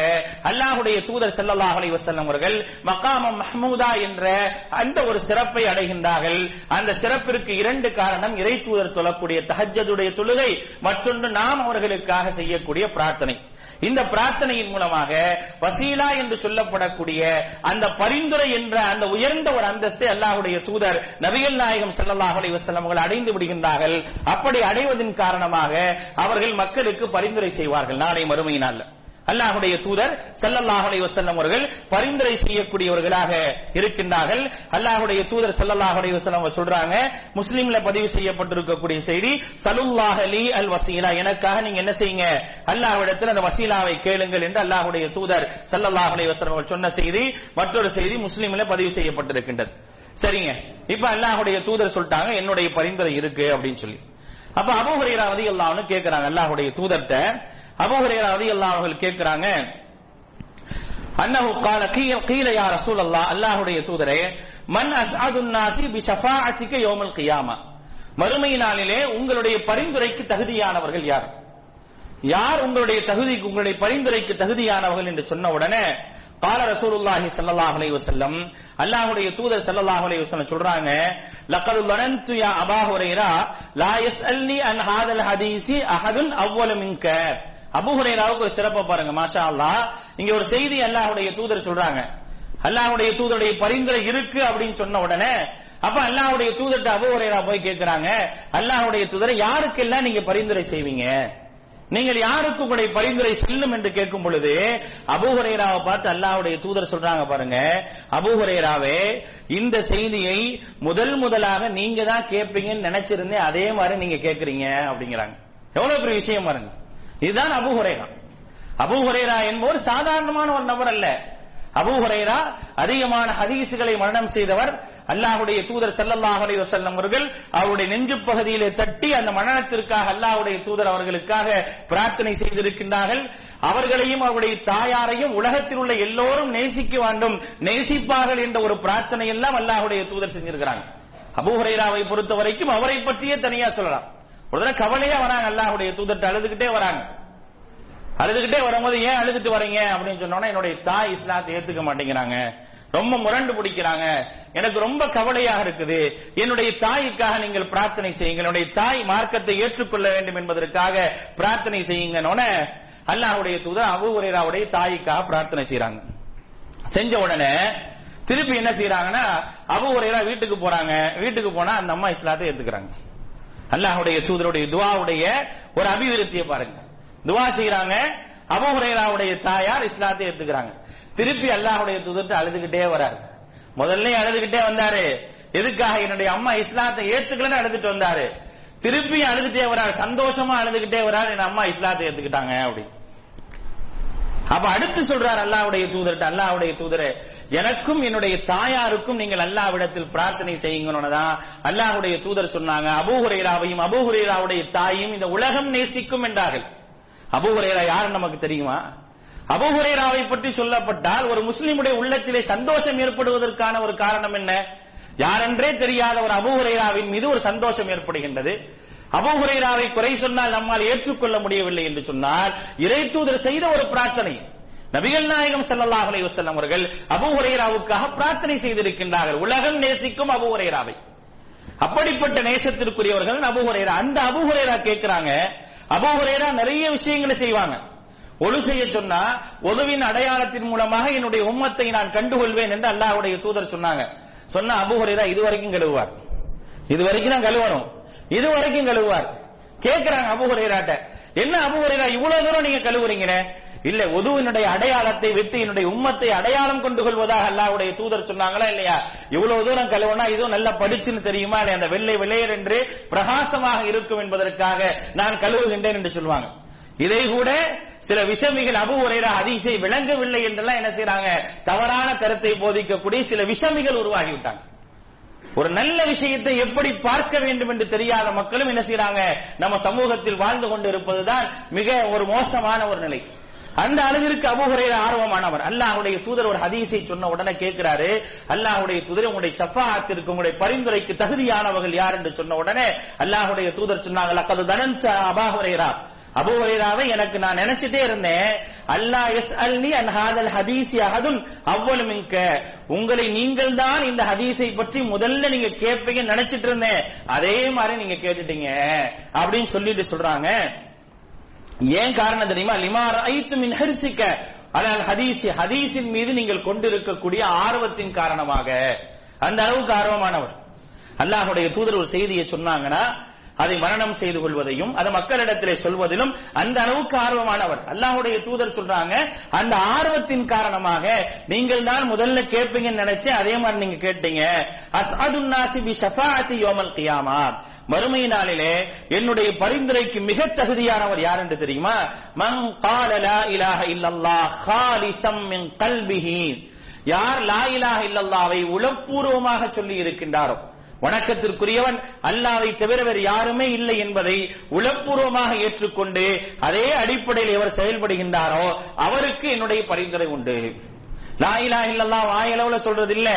அல்லாஹுடைய தூதர் செல்லல்லாஹ் அலைஹி வஸல்லம் அவர்கள் மக்காமம் மஹ்மூதா என்ற அந்த ஒரு சிறப்பை அடைகின்றார்கள். அந்த சிறப்பிற்கு இரண்டு காரணம் இறை தூதர் தொழக்கூடிய தஹஜ்ஜதுடைய தொழுகை மற்றொன்று நாம் அவர்களுக்காக செய்யக்கூடிய பிரார்த்தனை. இந்த பிரார்த்தனையின் மூலமாக வசீலா என்று சொல்லப்படக்கூடிய அந்த பரிந்துரை என்ற அந்த உயர்ந்த ஒரு அந்தஸ்தை அல்லாஹுடைய தூதர் நபிகள் நாயகம் செல்லல்லாஹ் அலைஹி அவர்கள் அடைந்து விடுகின்றார்கள். அப்படி அடைவதன் காரணமாக அவர்கள் மக்களுக்கு பரிந்துரை செய்வார்கள். நாளை மறுமை அல்லாஹுடைய தூதர் செல்லல்லாஹுடைய வசல்லம் அவர்கள் பரிந்துரை செய்யக்கூடியவர்களாக இருக்கின்றார்கள். அல்லாஹுடைய தூதர் செல்லல்லாஹுடைய வசல்லம் அவங்க சொல்றாங்க முஸ்லீம்ல பதிவு செய்யப்பட்டிருக்கக்கூடிய செய்தி சலுல்லாஹ் அலி அல் வசீலா எனக்காக நீங்க என்ன செய்யுங்க? அல்லாஹ்விடத்தில் அந்த வசீலாவை கேளுங்கள் என்று அல்லாஹுடைய தூதர் செல்லல்லாஹுடைய அலைஹி சொன்ன செய்தி மற்றொரு செய்தி முஸ்லீம்ல பதிவு செய்யப்பட்டிருக்கின்றது. சரிங்க. இப்ப அல்லாஹுடைய தூதர் சொல்லிட்டாங்க என்னுடைய பரிந்துரை இருக்கு அப்படின்னு சொல்லி. அப்ப அபூ ஹுரைரா ரலியல்லாஹு அன்ஹு கேக்குறாங்க அல்லாஹ்வுடைய தூதர்ட்ட அபுஹரேரா ரதி அல்லாஹ் அவர்கள் கேட்கிறாங்க அன்னஹு கால கீழ கீழ யா ரசூல் அல்லாஹ் அல்லாஹுடைய தூதரே மன் அஸ்அதுன் நாசி பி ஷஃபாஅத்திக யௌமல் கியாமா. மறுமை நாளிலே உங்களுடைய பரிந்துரைக்கு தகுதியானவர்கள் யார்? யார் உங்களுடைய தகுதிக்கு உங்களுடைய பரிந்துரைக்கு தகுதியானவர்கள் என்று சொன்ன உடனே கால ரசூலுல்லாஹி ஸல்லல்லாஹு அலைஹி வஸல்லம் அல்லாஹ்வுடைய தூதர் ஸல்லல்லாஹு அலைஹி வஸல்லம் சொல்றாங்க லக்கது லனந்து யா அபா ஹுரைரா லா யஸ்அல்னி அன் ஹாதல் ஹதீஸி அஹதுன் அவ்வல மின்க. அபுஹுரேராவுக்கு ஒரு சிறப்பை பாருங்க மாஷா அல்லாஹ் இங்க ஒரு செய்தி அல்லாஹுடைய தூதர் சொல்றாங்க. அல்லாஹுடைய தூதருடைய பரிந்துரை இருக்கு அப்படின்னு சொன்ன உடனே அப்ப அல்லாஹுடைய தூதர்ட்ட அபுஹுரேரா போய் கேட்கிறாங்க அல்லாஹுடைய தூதரை யாருக்கெல்லாம் நீங்க பரிந்துரை செய்வீங்க? நீங்கள் யாருக்கு உங்களுடைய பரிந்துரை செல்லும் என்று கேட்கும் பொழுது அபுஹுரேராவை பார்த்து அல்லாவுடைய தூதர் சொல்றாங்க பாருங்க அபுஹுரேராவே இந்த செய்தியை முதல் முதலாக நீங்க தான் கேட்பீங்கன்னு நினைச்சிருந்தேன் அதே மாதிரி நீங்க கேட்கறீங்க அப்படிங்கிறாங்க. எவ்வளவு பெரிய விஷயம் பாருங்க. இதுதான் அபு ஹுரேரா. அபு ஹுரேரா என்பவர் சாதாரணமான ஒரு நபர் அல்ல. அபு ஹுரேரா அதிகமான ஹதீசுகளை மரணம் செய்தவர் அல்லாஹுடைய தூதர் செல்லல்லாஹ் அலைய வஸல்லம் அவர்கள். அவருடைய நெஞ்சு பகுதியிலே தட்டி அந்த மரணத்திற்காக அல்லாஹுடைய தூதர் அவர்களுக்காக பிரார்த்தனை செய்திருக்கின்றார்கள். அவர்களையும் அவருடைய தாயாரையும் உலகத்தில் உள்ள எல்லோரும் நேசிக்க வேண்டும் நேசிப்பார்கள் என்ற ஒரு பிரார்த்தனை எல்லாம் அல்லாஹுடைய தூதர் செஞ்சிருக்கிறாங்க. அபு ஹுரைராவை பொறுத்த வரைக்கும் அவரை பற்றியே தனியா சொல்லலாம். ஒரு தடவை கவலையா வராங்க அல்லாஹுடைய தூதர்கிட்ட அழுதுகிட்டே வராங்க. அழுதுகிட்டே வரும்போது ஏன் அழுதுட்டு வரீங்க? அப்படின்னு சொன்னோன்னா என்னுடைய தாய் இஸ்லாத்தை ஏத்துக்க மாட்டேங்கிறாங்க. ரொம்ப முரண்டு பிடிக்கிறாங்க. எனக்கு ரொம்ப கவலையாக இருக்குது. என்னுடைய தாய்க்காக நீங்கள் பிரார்த்தனை செய்யுங்கள். என்னுடைய தாய் மார்க்கத்தை ஏற்றுக்கொள்ள வேண்டும் என்பதற்காக பிரார்த்தனை செய்யுங்கன்னு அல்லாஹுடைய தூதர் அபு ஹுரைராவுடைய தாய்க்காக பிரார்த்தனை செய்யறாங்க செஞ்ச உடனே திருப்பி என்ன செய்யறாங்கன்னா அபு ஹுரைரா வீட்டுக்கு போறாங்க. வீட்டுக்கு போனா அந்த அம்மா இஸ்லாத்தை ஏத்துக்கிறாங்க. அல்லாஹுடைய தூதருடைய துவாவுடைய ஒரு அபிவிருத்தியை பாருங்க. துவா செய்யறாங்க அபுஹுரேராவுடைய தாயார் இஸ்லாத்தை எடுத்துக்கிறாங்க. திருப்பி அல்லாஹுடைய தூதர்ட்ட அழுதுகிட்டே வராரு. முதல்ல அழுதுகிட்டே வந்தாரு. எதுக்காக என்னுடைய அம்மா இஸ்லாத்தை ஏத்துக்கலன்னு அழுதுட்டு வந்தாரு. திருப்பி அழுதுகிட்டே வராரு. சந்தோஷமா அழுதுகிட்டே வராரு. என் அம்மா இஸ்லாத்தை ஏத்துக்கிட்டாங்க அப்படின்னு. அப்ப அடுத்து சொல்றார் அல்லாவுடைய தூதர்கிட்ட அல்லாவுடைய தூதரே எனக்கும் என்னுடைய தாயாருக்கும் நீங்கள் அல்லாவிடத்தில் பிரார்த்தனை செய்யுங்கன்னுதான் அல்லாஹுடைய தூதர் சொன்னாங்க. அபூஹுரேராவையும் அபூஹுரேராவுடைய தாயும் இந்த உலகம் நேசிக்கும் என்றார்கள். அபூஹுரேரா யாருன்னு நமக்கு தெரியுமா? அபூஹுரேராவை பற்றி சொல்லப்பட்டால் ஒரு முஸ்லிமுடைய உள்ளத்திலே சந்தோஷம் ஏற்படுவதற்கான ஒரு காரணம் என்ன? யாரென்றே தெரியாத ஒரு அபூஹுரேராவின் மீது ஒரு சந்தோஷம் ஏற்படுகின்றது. அபுஹுரைராவை குறை சொன்னால் நம்மால் ஏற்றுக்கொள்ள முடியவில்லை என்று சொன்னால் இறை தூதர் செய்த ஒரு பிரார்த்தனை. நபிகள் நாயகம் செல்லல்லாஹ் அலைஹி வஸல்லம் அவர்கள் அபுஹுரைராவுக்காக பிரார்த்தனை செய்திருக்கின்றார்கள். உலகம் நேசிக்கும் அபுஹுரைராவை அப்படிப்பட்ட நேசத்திற்குரியவர்கள் அபுஹுரைரா அந்த அபுஹுரைரா கேட்கிறாங்க அபுஹுரைரா நிறைய விஷயங்களை செய்வாங்க. ஒழு செய்ய சொன்னா ஒதுவின் அடையாளத்தின் மூலமாக என்னுடைய உம்மத்தை நான் கண்டுகொள்வேன் என்று அல்லாஹுடைய தூதர் சொன்னாங்க. சொன்ன அபுஹுரைரா இதுவரைக்கும் இது வரைக்கும் கழுவுவார். இதுவரைக்கும் நான் கழுவணும். இது வரைக்கும் கழுவுவார். கேக்குறாங்க அபூ என்ன அபூ இவ்வளவு தூரம் நீங்க கழுவுறீங்க? இல்ல ஒதுவினுடைய அடையாளத்தை விட்டு என்னுடைய உம்மத்தை அடையாளம் கொண்டு கொள்வதாக அல்லாவுடைய தூதர் சொன்னாங்களா இல்லையா? இவ்வளவு தூரம் கழுவுனா இதுவும் நல்லா படிச்சுன்னு தெரியுமா? இல்லை அந்த வெள்ளை வெள்ளையர் என்று பிரகாசமாக இருக்கும் என்பதற்காக நான் கழுவுகின்றேன் என்று சொல்லுவாங்க. இதை கூட சில விஷமிகள் அபு உரைரா அதிசை விளங்கவில்லை என்றெல்லாம் என்ன செய்யறாங்க தவறான கருத்தை போதிக்கக்கூடிய சில விஷமிகள் உருவாகிவிட்டாங்க. ஒரு நல்ல விஷயத்தை எப்படி பார்க்க வேண்டும் என்று தெரியாத மக்களும் என்ன செய்யறாங்க நம்ம சமூகத்தில் வாழ்ந்து கொண்டு இருப்பதுதான் மிக ஒரு மோசமான ஒரு நிலை. அந்த அளவிற்கு அபுஹுரைர ஆர்வமானவர். அல்லாஹ்வுடைய தூதர் ஒரு ஹதீஸை சொன்ன உடனே கேட்கிறாரு. அல்லாஹ்வுடைய தூதர் உங்களுடைய ஷஃபாஅத்திற்கு உங்களுடைய பரிந்துரைக்கு தகுதியானவர்கள் யார் என்று சொன்ன உடனே அல்லாஹுடைய தூதர் சொன்னாங்க லக்கது தனன்ச அபாஹுரைரா அபூஹுரைராவை எனக்கு நான் நினைச்சிட்டே இருந்தேன். அல்லாஹ் எஸ் அல்னி அன் ஹாதல் ஹதீஸ் அஹதுன் அவ்வளவு மின்க உங்களை நீங்கள் தான் இந்த ஹதீஸை பற்றி முதல்ல நீங்க கேட்பீங்க நினைச்சிட்டு இருந்தேன். அதே மாதிரி நீங்க கேட்டுட்டீங்க. அப்படின்னு சொல்லிட்டு சொல்றாங்க. ஏன் காரணம் தெரியுமா? லிமார் ஐத்து மின் ஹரிசிக்க. அதாவது ஹதீஸ் ஹதீஸின் மீது நீங்கள் கொண்டிருக்கக்கூடிய ஆர்வத்தின் காரணமாக. அந்த அளவுக்கு ஆர்வமானவர். அல்லாஹுடைய தூதர் ஒரு செய்தியை சொன்னாங்கன்னா அதை மரணம் செய்து கொள்வதையும் அதை மக்களிடத்திலே சொல்வதிலும் அந்த அளவுக்கு ஆர்வமானவர். அல்லாஹுடைய தூதர் சொல்றாங்க அந்த ஆர்வத்தின் காரணமாக நீங்கள் தான் முதல்ல கேட்பீங்கன்னு நினைச்சு அதே மாதிரி நீங்க கேட்டீங்க. அஸ்அதுன் பி ஷஃபாஅத்தி கியாமா. மறுமை நாளிலே என்னுடைய பரிந்துரைக்கு மிக தகுதியானவர் யார் என்று தெரியுமா? மங் கால லா இலாஹ இல்லல்லாஹ் காலிசம் மின் கல்பிஹி யார் லா இலாஹ இல்லல்லாவை உளப்பூர்வமாக சொல்லி இருக்கின்றாரோ வணக்கத்திற்குரியவன். அல்லாவை தவிர வேறு யாருமே இல்லை என்பதை உளப்பூர்வமாக ஏற்றுக்கொண்டு அதே அடிப்படையில் எவர் செயல்படுகின்றாரோ அவருக்கு என்னுடைய பரிந்துரை உண்டு. லாயிலா இலாஹ வாயளவுல சொல்றது இல்ல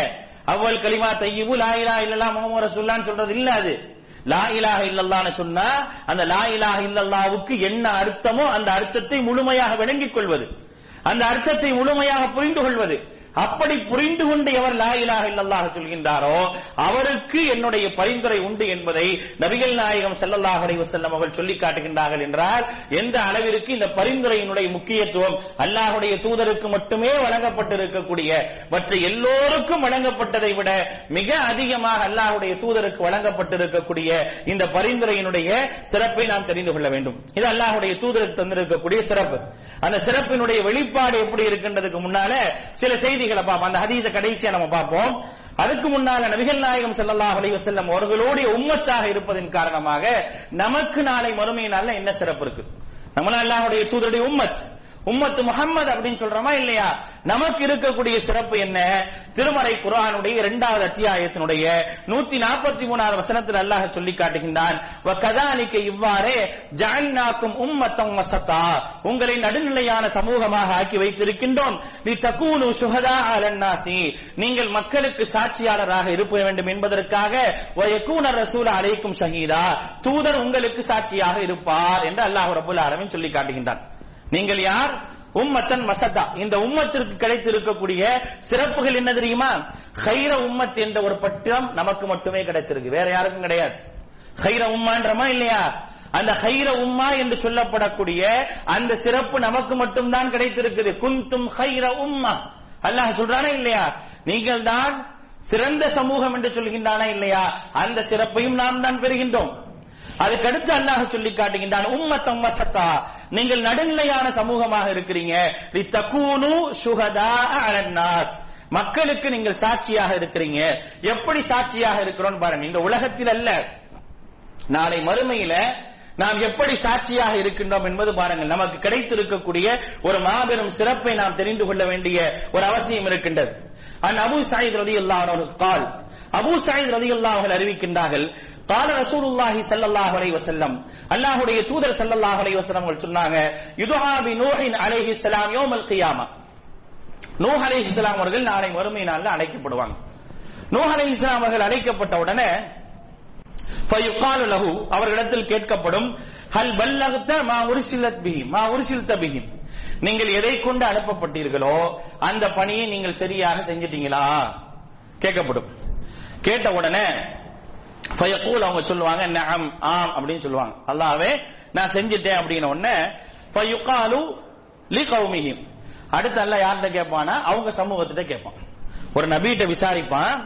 அவ்வள் கலிமா தையிபு லாயிலா இலாஹ இல்லல்லாஹ் முஹம்மது சொல்றது இல்ல அது. லா இல்லல்லான்னு சொன்னா அந்த லா இலாஹ இல்லல்லாவுக்கு என்ன அர்த்தமோ அந்த அர்த்தத்தை முழுமையாக விளங்கிக் கொள்வது. அந்த அர்த்தத்தை முழுமையாக புரிந்து கொள்வது. அப்படி புரிந்து கொண்டு எவர் லா இலாஹ சொல்கின்றாரோ அவருக்கு என்னுடைய பரிந்துரை உண்டு என்பதை நபிகள் நாயகம் செல்லல்லாஹ் அலைஹி வஸல்லம் அவர்கள் சொல்லி காட்டுகின்றார்கள் என்றால் எந்த அளவிற்கு இந்த பரிந்துரையினுடைய முக்கியத்துவம் அல்லாஹுடைய தூதருக்கு மட்டுமே வழங்கப்பட்டிருக்கக்கூடிய மற்ற எல்லோருக்கும் வழங்கப்பட்டதை விட மிக அதிகமாக அல்லாஹுடைய தூதருக்கு வழங்கப்பட்டிருக்கக்கூடிய இந்த பரிந்துரையினுடைய சிறப்பை நாம் தெரிந்து கொள்ள வேண்டும். இது அல்லாஹுடைய தூதருக்கு தந்திருக்கக்கூடிய சிறப்பு. அந்த சிறப்பினுடைய வெளிப்பாடு எப்படி இருக்கின்றதுக்கு முன்னால சில செய்திகளை பார்ப்போம். அந்த ஹதீஸ கடைசியா நம்ம பார்ப்போம். அதுக்கு முன்னால நபிகள் நாயகம் செல்லல்லா அலைஹி செல்லம் அவர்களுடைய உம்மத்தாக இருப்பதன் காரணமாக நமக்கு நாளை மறுமையினால என்ன சிறப்பு இருக்கு? நம்மள அல்லாஹ்வுடைய தூதருடைய உம்மத். உம்மத்து முகம்மது அப்படின்னு சொல்றோமா இல்லையா? நமக்கு இருக்கக்கூடிய சிறப்பு என்ன? திருமறை குரானுடைய இரண்டாவது அத்தியாயத்தினுடைய நூத்தி நாற்பத்தி மூணாவது வசனத்தில் அல்லாஹ் சொல்லி காட்டுகின்றான் இவ்வாறே ஜாயினாக்கும் உம்மத்தம் வசத்தா. உங்களை நடுநிலையான சமூகமாக ஆக்கி வைத்திருக்கின்றோம். நீ தக்கூனு சுகதா அலன்னாசி. நீங்கள் மக்களுக்கு சாட்சியாளராக இருக்க வேண்டும் என்பதற்காக வயக்கூனர் ரசூல் அழைக்கும் ஷஹீதா. தூதர் உங்களுக்கு சாட்சியாக இருப்பார் என்று அல்லாஹ் ரபுல் ஆலமின் சொல்லி காட்டுகின்றான். நீங்கள் யார்? உம்மத்தன் மசதா இந்த உம்மத்திற்கு கிடைத்திருக்கக்கூடிய சிறப்புகள் என்ன தெரியுமா? ஹைர உம்மத் என்ற ஒரு பட்டம் நமக்கு மட்டுமே கிடைத்திருக்கு. வேற யாருக்கும் கிடையாது. ஹைர உம்மான்றமா இல்லையா? அந்த ஹைர உம்மா என்று சொல்லப்படக்கூடிய அந்த சிறப்பு நமக்கு மட்டும்தான் கிடைத்திருக்குது. குந்தும் ஹைர உம்மா. அல்லாஹ் சொல்றானே இல்லையா? நீங்கள் தான் சிறந்த சமூகம் என்று சொல்கின்றானா இல்லையா? அந்த சிறப்பையும் நாம் தான் பெறுகின்றோம். அதுக்கடுத்து அல்லாஹ் சொல்லி காட்டுகின்றான் உம்மத் வசத்தா. நீங்கள் நடுநிலையான சமூகமாக இருக்கிறீங்க. சுகதா அலன்னாஸ். மக்களுக்கு நீங்கள் சாட்சியாக இருக்கிறீங்க. எப்படி சாட்சியாக இருக்கிறோம் பாருங்க. இந்த உலகத்தில் அல்ல. நாளை மறுமையில நாம் எப்படி சாட்சியாக இருக்கின்றோம் என்பது பாருங்கள். நமக்கு கிடைத்திருக்கக்கூடிய ஒரு மாபெரும் சிறப்பை நாம் தெரிந்து கொள்ள வேண்டிய ஒரு அவசியம் இருக்கின்றது. An Abu Saeed Rati Allah call Abu Saeed ரலியல்லாஹு அறிவிக்கின்றார்கள் கால ரசூலுல்லாஹி ஸல்லல்லாஹு அலைஹி வஸல்லம். அல்லாஹ்வுடைய தூதர் ஸல்லல்லாஹு அலைஹி வஸல்லம் அவர்கள் சொன்னாங்க யுதுஹா பி நூஹின் அலைஹி ஸலாம் யௌமல் கியாமா. நூஹ் அலைஹி ஸலாம் அவர்கள் நாளை மறுமை நாள்ல அழைக்கப்படுவாங்க. நூஹ் அலைஹி ஸலாம் அவர்கள் அழைக்கப்பட்ட உடனே ஃபயுகாலு லஹு அவர்களிடத்தில் கேட்கப்படும் ஹல் பல்லகத மா உரிசிலத் பிஹி மா உரிசிலத் பிஹி நீங்கள் எதை கொண்டு அனுப்பப்பட்டீர்களோ அந்த பணியை நீங்கள் சரியாக செஞ்சிட்டீங்களா? கேட்கப்படும். கேட்ட உடனே ஃபயகூல் அவங்க சொல்லுவாங்க நஅம் ஆம் அப்படின்னு சொல்லுவாங்க. அல்லாஹ்வே நான் செஞ்சிட்டேன் அப்படிங்கிற உடனே ஃபயுகாலு லி கௌமிகி அடுத்து அல்லாஹ் யார்கிட்ட கேட்பானா அவங்க சமூகத்திட்ட கேட்பான். ஒரு நபிகிட்ட விசாரிப்பான்.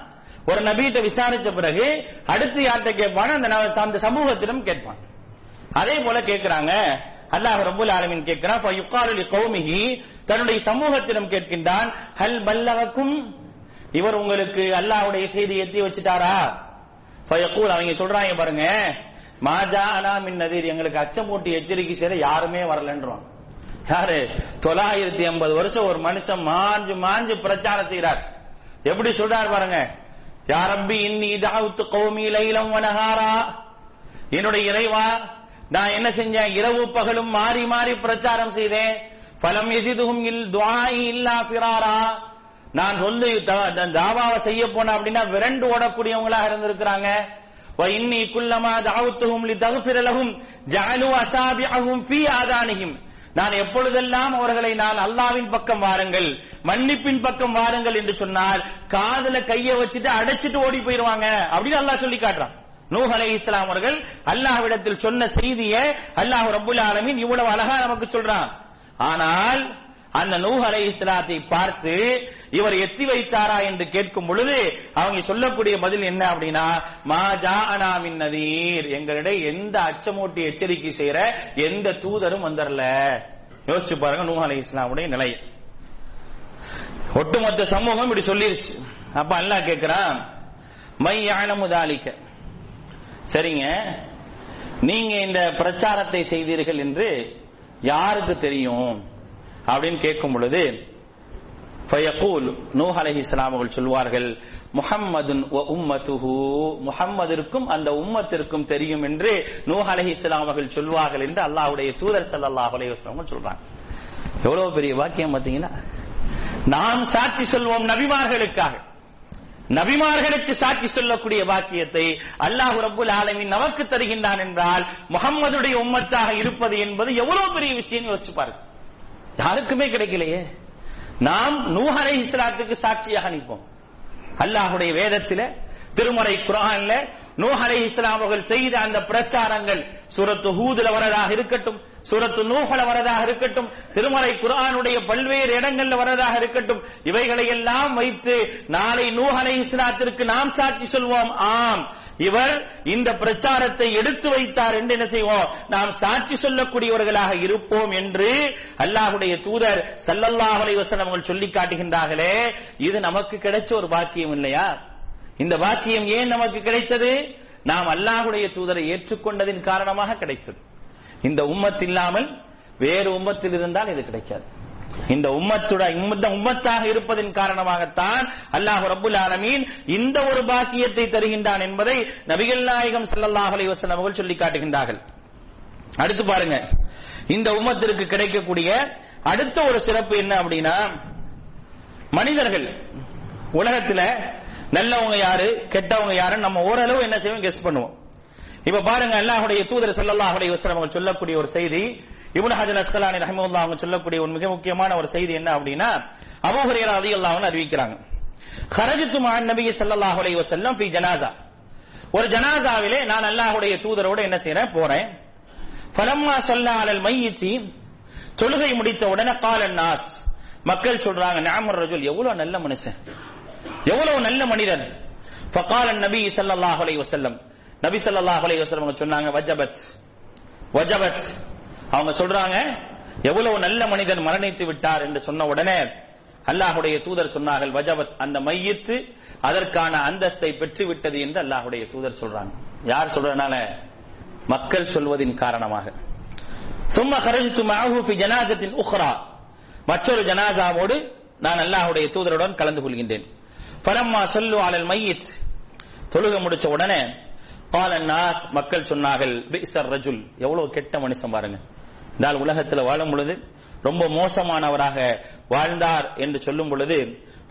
ஒரு நபிகிட்ட விசாரிச்ச பிறகு அடுத்து யார்கிட்ட கேட்பானா அந்த அந்த சமூகத்திடம் கேட்பான். அதே போல கேட்கிறாங்க அல்லாஹ் ரபுல் ஆலமின் கேட்கிறான் ஃபயுகாலு லி கௌமிகி தன்னுடைய சமூகத்திடம் கேட்கின்றான் ஹல் பல்லகக்கும் இவர் உங்களுக்கு அல்லாஹ்வுடைய செய்தி எத்தி வச்சுட்டாரா? ஃபயகூல் அவங்க சொல்றாங்க பாருங்க மாஜா அனா மின் நதீர். எங்களுக்கு அச்சமூட்டி எச்சரிக்கை செய்ய யாருமே வரலன்றோம். யாரு? தொள்ளாயிரத்தி எண்பது வருஷம் ஒரு மனுஷன் மாஞ்சு மாஞ்சு பிரச்சாரம் செய்யறார் எப்படி சொல்றார் பாருங்க யாரம்பி இன்னி தாவுத்து கௌமி லைலம் வனஹாரா. என்னுடைய இறைவா நான் என்ன செஞ்சேன்? இரவு பகலும் மாறி மாறி பிரச்சாரம் செய்தேன். பலம் எசிதுகும் இல் துவாயி இல்லா ஃபிராரா. நான் சொல்லு தாவாவை செய்ய போன அப்படின்னா விரண்டு ஓடக்கூடியவங்களாக இருந்திருக்கிறாங்க. இன்னி குல்லமா தாவுத்துஹும் லி ஜாலு அசாபியாகும் பி அசாபிஅஹும் நான் எப்பொழுதெல்லாம் அவர்களை நான் அல்லாவின் பக்கம் வாருங்கள் மன்னிப்பின் பக்கம் வாருங்கள் என்று சொன்னால் காதுல கைய வச்சுட்டு அடைச்சிட்டு ஓடி போயிருவாங்க. அப்படின்னு அல்லாஹ் சொல்லி காட்டுறான். நூஹ் அலை இஸ்லாம் அவர்கள் அல்லாஹ்விடத்தில் சொன்ன செய்தியை அல்லாஹ் ரபுல் ஆலமின் இவ்வளவு அழகா நமக்கு சொல்றான். ஆனால் அந்த நூஹ் அலை இஸ்லாத்தை பார்த்து இவர் எத்தி வைத்தாரா என்று கேட்கும் பொழுது அவங்க சொல்லக்கூடிய பதில் என்ன அப்படின்னா மாஜா அனாமின் நதீர். எங்களிடம் எந்த அச்சமூட்டி எச்சரிக்கை செய்யற எந்த தூதரும் வந்துடல யோசிச்சு பாருங்க நூஹ் அலை இஸ்லாமுடைய நிலை. ஒட்டுமொத்த சமூகம் இப்படி சொல்லிருச்சு. அப்ப அல்லாஹ் கேட்கிறான் மை யானமுதாலிக்க சரிங்க. நீங்க இந்த பிரச்சாரத்தை செய்தீர்கள் என்று யாருக்கு தெரியும்? அப்படின்னு கேட்கும் பொழுது ஃபயகூல் நூஹ் இஸ்லாம் அவர்கள் சொல்வார்கள் முஹம்மதுன் வ உம்மத்துஹு முஹம்மதிற்கும் அந்த உம்மத்திற்கும் தெரியும் என்று நூஹ் அலைஹிஸ்ஸலாம் அவர்கள் சொல்வார்கள் என்று அல்லாஹுடைய தூதர் சல்லாஹ் அலஹி வஸல்லம் சொல்றாங்க. எவ்வளவு பெரிய வாக்கியம் பாத்தீங்கன்னா நாம் சாட்சி சொல்வோம் நபிமார்களுக்காக. நபிமார்களுக்கு சாட்சி சொல்லக்கூடிய வாக்கியத்தை அல்லாஹ் ரபுல் ஆலமின் நமக்கு தருகின்றான் என்றால் முகம்மதுடைய உம்மத்தாக இருப்பது என்பது எவ்வளவு பெரிய விஷயம் யோசிச்சு பாருங்க. யாருக்குமே கிடைக்கலையே. நாம் நூஹரை இஸ்லாத்துக்கு சாட்சியாக நிற்போம். அல்லாஹுடைய வேதத்தில திருமறை குரான்ல நூஹரை அலைஹிஸ்ஸலாம் அவர்கள் செய்த அந்த பிரச்சாரங்கள் சூரத்து ஹூதுல வரதாக இருக்கட்டும் சூரத்து நூகல வரதாக இருக்கட்டும் திருமறை குரானுடைய பல்வேறு இடங்கள்ல வரதாக இருக்கட்டும் இவைகளை எல்லாம் வைத்து நாளை நூஹலை இஸ்லாத்திற்கு நாம் சாட்சி சொல்வோம். ஆம். இவர் இந்த பிரச்சாரத்தை எடுத்து வைத்தார் என்று என்ன செய்வோம்? நாம் சாட்சி சொல்லக்கூடியவர்களாக இருப்போம் என்று அல்லாஹுடைய தூதர் ஸல்லல்லாஹு அலைஹி அவர்கள் சொல்லி காட்டுகின்றார்களே இது நமக்கு கிடைச்ச ஒரு பாக்கியம் இல்லையா? இந்த பாக்கியம் ஏன் நமக்கு கிடைத்தது? நாம் அல்லாஹுடைய தூதரை ஏற்றுக்கொண்டதின் காரணமாக கிடைத்தது. இந்த உம்மத் இல்லாமல் வேறு உம்மத்தில் இருந்தால் இது கிடைக்காது. இந்த உம்மத்துட உம்மத்தாக இருப்பதன் காரணமாகத்தான் அல்லாஹ் ரபுல் ஆலமீன் இந்த ஒரு பாக்கியத்தை தருகின்றான் என்பதை நபிகள் நாயகம் ஸல்லல்லாஹு அலைஹி வஸல்லம் அவர்கள் சொல்லி காட்டுகின்றார்கள். அடுத்து பாருங்க. இந்த உம்மத்திற்கு கிடைக்கக்கூடிய அடுத்த ஒரு சிறப்பு என்ன அப்படின்னா மனிதர்கள் உலகத்துல நல்லவங்க யாரு கெட்டவங்க யாருன்னு நம்ம ஓரளவு என்ன செய்வோம் கெஸ்ட் பண்ணுவோம். இப்ப பாருங்க அல்லாஹுடைய தூதர் ஸல்லல்லாஹு அலைஹி சொல்லக்கூடிய ஒரு செய்தி இபுன் ஹஜர் அஸ்கலானி ரஹமுல்லா அவங்க சொல்லக்கூடிய ஒரு மிக முக்கியமான ஒரு செய்தி என்ன அப்படின்னா அபூஹரியர் அதி அல்லாஹ் அறிவிக்கிறாங்க. ஹரஜித்து மான் நபி சல்லாஹ் அலை வசல்லம் ஃபி ஜனாசா ஒரு ஜனாசாவிலே நான் அல்லாஹுடைய தூதரோட என்ன செய்யறேன் போறேன். பலம்மா சொல்ல அலல் மையிச்சி தொழுகை முடித்த உடனே காலன் நாஸ் மக்கள் சொல்றாங்க நாமர் ரஜுல் எவ்வளவு நல்ல மனுஷன். எவ்வளவு நல்ல மனிதன். பக்காலன் நபி சல்லாஹ் அலை வசல்லம் நபி சல்லாஹ் அலை வசல்லம் சொன்னாங்க வஜபத் வஜபத். அவங்க சொல்றாங்க எவ்வளவு நல்ல மனிதன் மரணித்து விட்டார் என்று சொன்ன உடனே அல்லாஹுடைய தூதர் சொன்னார்கள் வஜபத் அந்த மையத்து அதற்கான அந்தஸ்தை பெற்று விட்டது என்று அல்லாஹுடைய தூதர் சொல்றாங்க. யார் சொல்றதுனால? மக்கள் சொல்வதின் காரணமாக. சும்மா கரஜித்து மஅஹு ஜனாசத்தின் உஹ்ரா மற்றொரு ஜனாசாவோடு நான் அல்லாஹுடைய தூதருடன் கலந்து கொள்கின்றேன். பரம்மா சொல்லு அலல் மையித். தொழுக முடிச்ச உடனே கால நாஸ் மக்கள் சொன்னார்கள் ரஜுல். எவ்வளவு கெட்ட மனுஷன் பாருங்க. என்றால் உலகத்தில் உலகத்துல வாழும் பொழுது ரொம்ப மோசமானவராக வாழ்ந்தார் என்று சொல்லும் பொழுது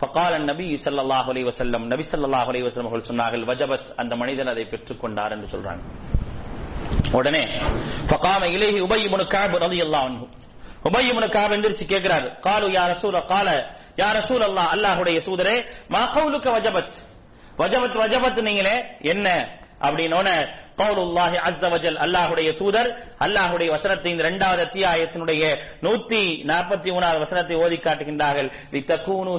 ஃபகால் நபி சல்லாஹ் அலி வசல்லம் நபி சல்லாஹ் அலி வஸல்லம் அவர்கள் சொன்னார்கள் வஜபத் அந்த மனிதன் அதை பெற்றுக்கொண்டார் என்று சொல்றாங்க. உடனே ஃபகாம இலேஹி உபய் இப்னு கஅப் ரலியல்லாஹு அன்ஹு. உபய் இப்னு எந்திரிச்சு கேக்குறாரு காலு யா ரசூல கால யா ரசூல் அல்லாஹ் அல்லாஹ்வுடைய தூதரே மா கவுலுக்க வஜபத்? வஜபத் வஜபத் நீங்களே என்ன? அப்படின்னோன கவுலுல்லாஹி அஸ்ஸ அல்லாஹுடைய தூதர் அல்லாஹுடைய வசனத்தை இந்த இரண்டாவது அத்தியாயத்தினுடைய நூத்தி நாற்பத்தி மூணாவது வசனத்தை ஓதி காட்டுகின்றார்கள். லித்தகூனு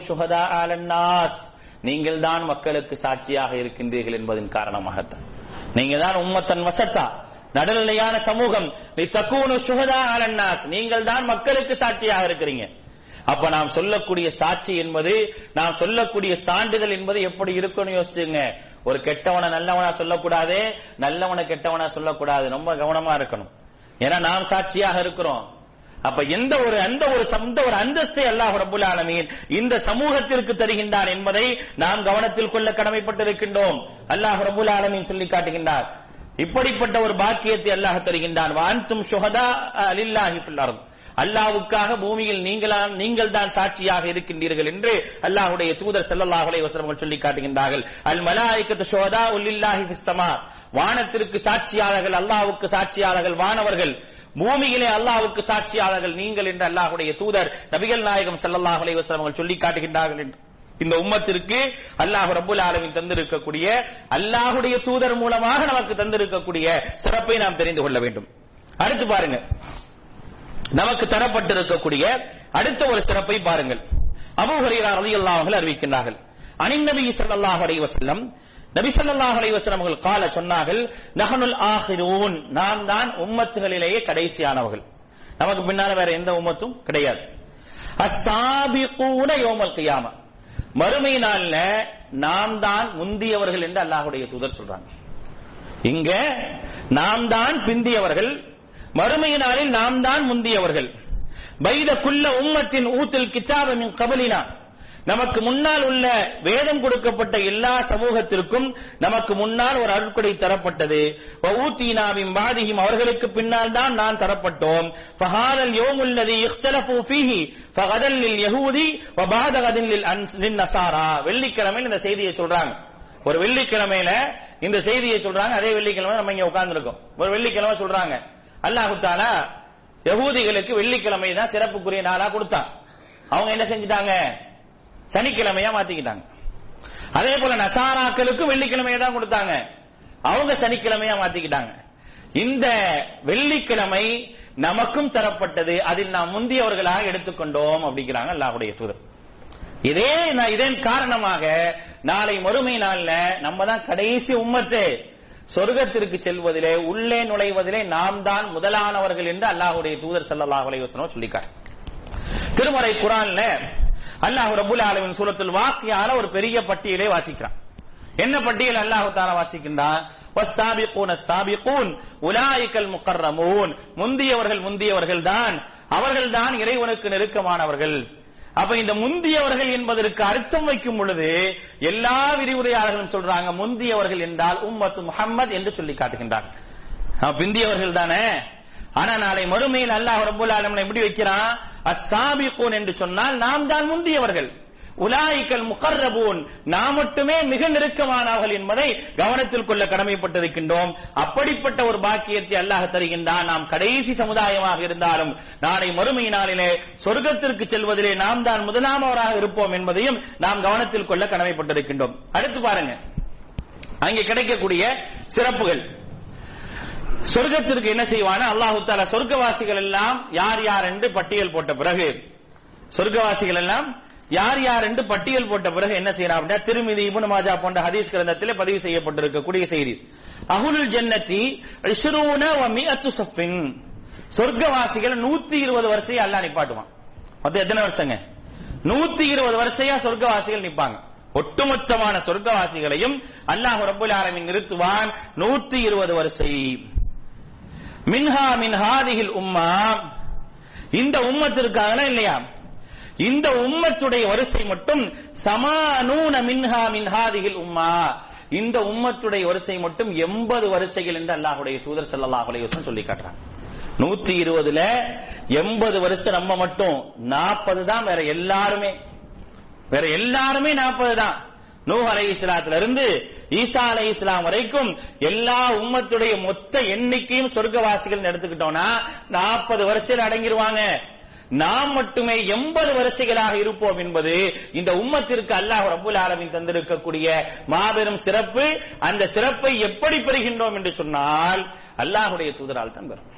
அலன்னாஸ் நீங்கள் தான் மக்களுக்கு சாட்சியாக இருக்கின்றீர்கள் என்பதன் காரணமாகத்தான். நீங்க தான் உம்மத்தன் வசத்தா நடுநிலையான சமூகம். லித்தகூனு ஷுஹதா அலன்னாஸ் நீங்கள் தான் மக்களுக்கு சாட்சியாக இருக்கிறீங்க. அப்ப நாம் சொல்லக்கூடிய சாட்சி என்பது நாம் சொல்லக்கூடிய சான்றிதழ் என்பது எப்படி இருக்கும்னு யோசிச்சுங்க. ஒரு கெட்டவனை நல்லவனா சொல்லக்கூடாது நல்லவனை கெட்டவனா சொல்லக்கூடாது. ரொம்ப கவனமா இருக்கணும். ஏன்னா நாம் சாட்சியாக இருக்கிறோம். அப்ப எந்த ஒரு அந்த ஒரு சந்த ஒரு அந்தஸ்தை அல்லாஹ் ரபுல் ஆலமீன் இந்த சமூகத்திற்கு தருகின்றார் என்பதை நாம் கவனத்தில் கொள்ள கடமைப்பட்டிருக்கின்றோம். அல்லாஹ் ரபுல் ஆலமீன் சொல்லி காட்டுகின்றார். இப்படிப்பட்ட ஒரு பாக்கியத்தை அல்லாஹ் தருகின்றான். வான்தும் சுஹதா அலில்லாஹி ஃபில் அல்லாவுக்காக பூமியில் நீங்களா நீங்கள் தான் சாட்சியாக இருக்கின்றீர்கள் என்று அல்லாஹுடைய தூதர் ஸல்லல்லாஹு அலைஹி சொல்லி காட்டுகின்றார்கள். அல் மலாயிகத்து ஷுஹதா உல்லில்லாஹி வானத்திற்கு சாட்சியாளர்கள் அல்லாவுக்கு சாட்சியாளர்கள் வானவர்கள். பூமியிலே அல்லாவுக்கு சாட்சியாளர்கள் நீங்கள் என்று அல்லாஹுடைய தூதர் நபிகள் நாயகம் ஸல்லல்லாஹு அலைஹி சொல்லி காட்டுகின்றார்கள் என்று. இந்த உம்மத்திற்கு அல்லாஹ் ரபுல் ஆலமின் தந்திருக்கக்கூடிய அல்லாஹுடைய தூதர் மூலமாக நமக்கு தந்திருக்கக்கூடிய சிறப்பை நாம் தெரிந்து கொள்ள வேண்டும். அடுத்து பாருங்க. நமக்கு தரப்பட்டிருக்கக்கூடிய அடுத்த ஒரு சிறப்பை பாருங்கள். அபூ ஹுரைரா ரலியல்லாஹு அன்ஹு அறிவிக்கின்றார்கள். அனின் நபி ஸல்லல்லாஹு அலைஹி வஸல்லம் நபி ஸல்லல்லாஹு அலைஹி வஸல்லம் அவர்கள் கால சொன்னார்கள் நஹனுல் ஆஹிரூன் நாம் தான் உம்மத்துகளிலேயே கடைசியானவர்கள். நமக்கு பின்னால வேற எந்த உம்மத்தும் கிடையாது. அஸ்ஸாபிகூன யௌமல் கியாமா மறுமை நாள்ல நாம் தான் முந்தியவர்கள் என்று அல்லாஹ்வுடைய தூதர் சொல்றாங்க. இங்க நாம் தான் பிந்தியவர்கள் மறுமை நாளில் நாம் தான் முந்தியவர்கள். பைத குல்ல உம்மத்தின் ஊத்தில் கித்தாபமின் கபலினா. நமக்கு முன்னால் உள்ள வேதம் கொடுக்கப்பட்ட எல்லா சமூகத்திற்கும் நமக்கு முன்னால் ஒரு அருட்கொடை தரப்பட்டது. ஊத்தீனாவின் பாதியும் அவர்களுக்கு பின்னால் தான் நான் தரப்பட்டோம். ஃபஹாதல் யோமுல்லதி இஃப்தலஃபு ஃபீஹி. ஃபகதல் லில் யஹூதி வ பாதகதின் லில் அன்ஸ் வெள்ளிக்கிழமையில் இந்த செய்தியை சொல்றாங்க. ஒரு வெள்ளிக்கிழமையில இந்த செய்தியை சொல்றாங்க. அதே வெள்ளிக்கிழமை நம்ம இங்க உட்கார்ந்துருக்கோம். ஒரு வெள்ளிக்கிழமை சொல்றாங்க. அல்லாஹு தாலா யகூதிகளுக்கு வெள்ளிக்கிழமை தான் சிறப்புக்குரிய நாளா கொடுத்தான். அவங்க என்ன செஞ்சிட்டாங்க? சனிக்கிழமையா மாத்திக்கிட்டாங்க. அதே போல நசாராக்களுக்கும் வெள்ளிக்கிழமையை தான் கொடுத்தாங்க. அவங்க சனிக்கிழமையா மாத்திக்கிட்டாங்க. இந்த வெள்ளிக்கிழமை நமக்கும் தரப்பட்டது. அதில் நாம் முந்தியவர்களாக எடுத்துக்கொண்டோம் அப்படிங்கிறாங்க அல்லாஹுடைய தூதர். இதே இதன் காரணமாக நாளை மறுமை நாள்ல நம்ம தான் கடைசி உம்மத்து. சொர்க்கத்திற்கு செல்வதிலே உள்ளே நுழைவதிலே நாம் தான் முதலானவர்கள் என்று அல்லாஹுடைய தூதர் சல்லாஹ் அலைவசனம் சொல்லிக்கார். திருமறை குரான்ல அல்லாஹ் ரபுல் ஆலமின் சூரத்தில் வாக்கியால ஒரு பெரிய பட்டியலை வாசிக்கிறான். என்ன பட்டியல் அல்லாஹு தாரா வாசிக்கின்றான்? முந்தியவர்கள் முந்தியவர்கள் தான் அவர்கள் தான் இறைவனுக்கு நெருக்கமானவர்கள். அப்ப இந்த முந்தியவர்கள் என்பதற்கு அர்த்தம் வைக்கும் பொழுது எல்லா விரிவுரையாளர்களும் சொல்றாங்க முந்தியவர்கள் என்றால் உம்மத்து முகம்மது என்று சொல்லி காட்டுகின்றார்கள் பிந்தியவர்கள் தானே? ஆனா நாளை மறுமையில் அல்லாஹ் ரபுல் ஆலமன் எப்படி வைக்கிறான் அஸ்ஸாபிகூன் என்று சொன்னால் நாம் தான் முந்தியவர்கள். உலாய்கள் முகர்ரபூன். நாம் மட்டுமே மிக நெருக்கமானவர்கள் என்பதை கவனத்தில் கொள்ள கடமைப்பட்டிருக்கின்றோம். அப்படிப்பட்ட ஒரு பாக்கியத்தை அல்லாஹ் தருகின்றான். நாம் கடைசி சமுதாயமாக இருந்தாலும் நாளை மறுமை நாளிலே சொர்க்கத்திற்கு செல்வதிலே நாம் தான் முதலாமவராக இருப்போம் என்பதையும் நாம் கவனத்தில் கொள்ள கடமைப்பட்டிருக்கின்றோம். அடுத்து பாருங்க. அங்கே கிடைக்கக்கூடிய சிறப்புகள். சொர்க்கத்திற்கு என்ன செய்வான? அல்லாஹு தாலா சொர்க்கவாசிகள் எல்லாம் யார் யார் என்று பட்டியல் போட்ட பிறகு சொர்க்கவாசிகள் எல்லாம் யார் யார் என்று பட்டியல் போட்ட பிறகு என்ன செய்யலாம் அப்படின்னா திருமிதி இபுன் மாஜா போன்ற ஹதீஸ் கிரந்தத்தில் பதிவு செய்யப்பட்டிருக்கக்கூடிய செய்தி. அகுலுல் ஜன்னத்தி இஷ்ரூன சஃபின் சொர்க்கவாசிகள் நூத்தி இருபது வருஷம் அல்லாஹ் நிப்பாட்டுவான். மொத்தம் எத்தனை வருஷங்க? நூத்தி இருபது வருஷையா சொர்க்கவாசிகள் நிப்பாங்க. ஒட்டுமொத்தமான சொர்க்கவாசிகளையும் அல்லாஹ் ரபுல் ஆலமின் நிறுத்துவான். நூத்தி இருபது வருஷை மின்ஹா மின் ஹாதிகில் உம்மா. இந்த உம்மத்திற்காக இல்லையா? இந்த உம்மத்துடைய வரிசை மட்டும் சமானூன மின்ஹா மின்ஹாதிகள் உம்மா. இந்த உம்மத்துடைய வரிசை மட்டும் எண்பது வரிசைகள் என்று அல்லாஹுடைய தூதர் ஸல்லல்லாஹு அலைஹி சொல்லி காட்டுறாங்க. நூத்தி இருபதுல எண்பது வருஷம் நம்ம மட்டும் நாற்பது தான் வேற எல்லாருமே. வேற எல்லாருமே நாற்பது தான். நூஹ் அலை இஸ்லாத்துல இருந்து ஈசா அலை இஸ்லாம் வரைக்கும் எல்லா உம்மத்துடைய மொத்த எண்ணிக்கையும் சொர்க்கவாசிகள் எடுத்துக்கிட்டோம்னா நாற்பது வருஷம் அடங்கிருவாங்க. நாம் மட்டுமே எண்பது வரிசைகளாக இருப்போம் என்பது இந்த உம்மத்திற்கு அல்லாஹ் ரபுல் ஆலமின் தந்திருக்கக்கூடிய மாபெரும் சிறப்பு. அந்த சிறப்பை எப்படி பெறுகின்றோம் என்று சொன்னால் அல்லாஹுடைய தூதரால் தான் பெறும்.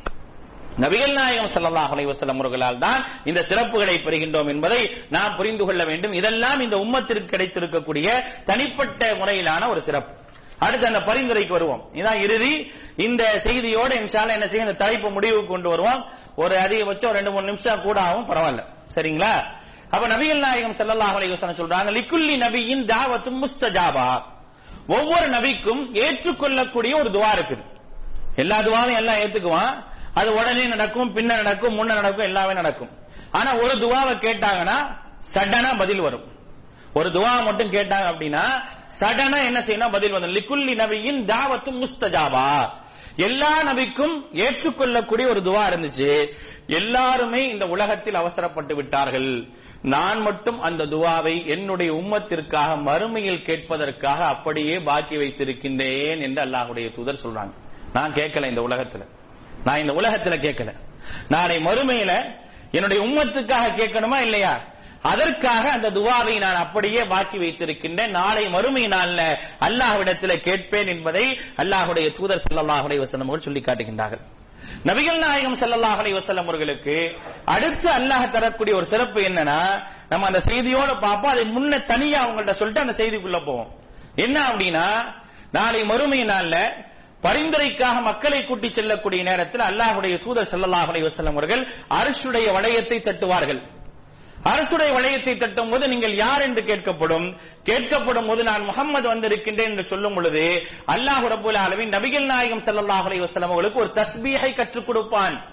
நபிகள் நாயகம் ஸல்லல்லாஹு அலைஹி வஸல்லம் அவர்களால் தான் இந்த சிறப்புகளை பெறுகின்றோம் என்பதை நாம் புரிந்து கொள்ள வேண்டும். இதெல்லாம் இந்த உம்மத்திற்கு கிடைத்திருக்கக்கூடிய தனிப்பட்ட முறையிலான ஒரு சிறப்பு. அடுத்து அந்த பரிந்துரைக்கு வருவோம். இதான் இறுதி. இந்த செய்தியோட இன்ஷால என்ன செய்யும் இந்த தலைப்பு முடிவுக்கு கொண்டு வருவோம். ஒரு அதிகபட்சம் ரெண்டு மூணு நிமிஷம் கூட ஆகும் பரவாயில்ல. சரிங்களா? அப்ப நபிகள் நாயகம் செல்லல்லாஹ் அலைஹி சொல்றாங்க லிக்குல்லி நபியின் தாவத்தும் முஸ்தஜாபா. ஒவ்வொரு நபிக்கும் ஏற்றுக்கொள்ளக்கூடிய ஒரு துவா இருக்குது. எல்லா துவாவையும் எல்லாம் ஏத்துக்குவான். அது உடனே நடக்கும் பின்ன நடக்கும் முன்ன நடக்கும் எல்லாமே நடக்கும். ஆனா ஒரு துவாவை கேட்டாங்கன்னா சடனா பதில் வரும். ஒரு துவா மட்டும் கேட்டாங்க அப்படின்னா சடனா என்ன செய்யணும்? பதில் வந்து லிக்குல்லி நபியின் தாவத்தும் முஸ்தஜாபா. எல்லா நபிக்கும் ஏற்றுக்கொள்ளக்கூடிய ஒரு துவா இருந்துச்சு. எல்லாருமே இந்த உலகத்தில் அவசரப்பட்டு விட்டார்கள். நான் மட்டும் அந்த துவாவை என்னுடைய உம்மத்திற்காக மறுமையில் கேட்பதற்காக அப்படியே பாக்கி வைத்திருக்கின்றேன் என்று அல்லாஹுடைய தூதர் சொல்றாங்க. நான் கேட்கல இந்த உலகத்துல. நான் இந்த உலகத்துல கேட்கல. நாளை மறுமையில என்னுடைய உம்மத்துக்காக கேட்கணுமா இல்லையா? அதற்காக அந்த துவாவை நான் அப்படியே பாக்கி வைத்திருக்கின்றேன். நாளை மறுமை நாள்ல அல்லாஹ்விடத்தில் கேட்பேன் என்பதை அல்லாஹுடைய தூதர் ஸல்லல்லாஹு வசனம் அவர்கள் சொல்லி காட்டுகின்றார்கள். நபிகள் நாயகம் ஸல்லல்லாஹு அலைஹி வஸல்லம் அவர்களுக்கு அடுத்து அல்லாஹ் தரக்கூடிய ஒரு சிறப்பு என்னன்னா நம்ம அந்த செய்தியோட பார்ப்போம். அதை முன்ன தனியா அவங்கள்ட்ட சொல்லிட்டு அந்த செய்திக்குள்ள போவோம். என்ன அப்படின்னா நாளை மறுமை நாள்ல பரிந்துரைக்காக மக்களை கூட்டி செல்லக்கூடிய நேரத்தில் அல்லாஹுடைய தூதர் ஸல்லல்லாஹு அலைஹி வஸல்லம் அவர்கள் அரசுடைய வளையத்தை தட்டுவார்கள். அரசுடைய வளையத்தை தட்டும் போது நீங்கள் யார் என்று கேட்கப்படும்? கேட்கப்படும் போது நான் முகம்மது வந்திருக்கின்றேன் என்று சொல்லும் பொழுது அல்லாஹ் ரபுல் ஆலமின் நபிகள் நாயகம் ஸல்லல்லாஹு அலைஹி அவர்களுக்கு ஒரு தஸ்பீகை கற்றுக் கொடுப்பான்.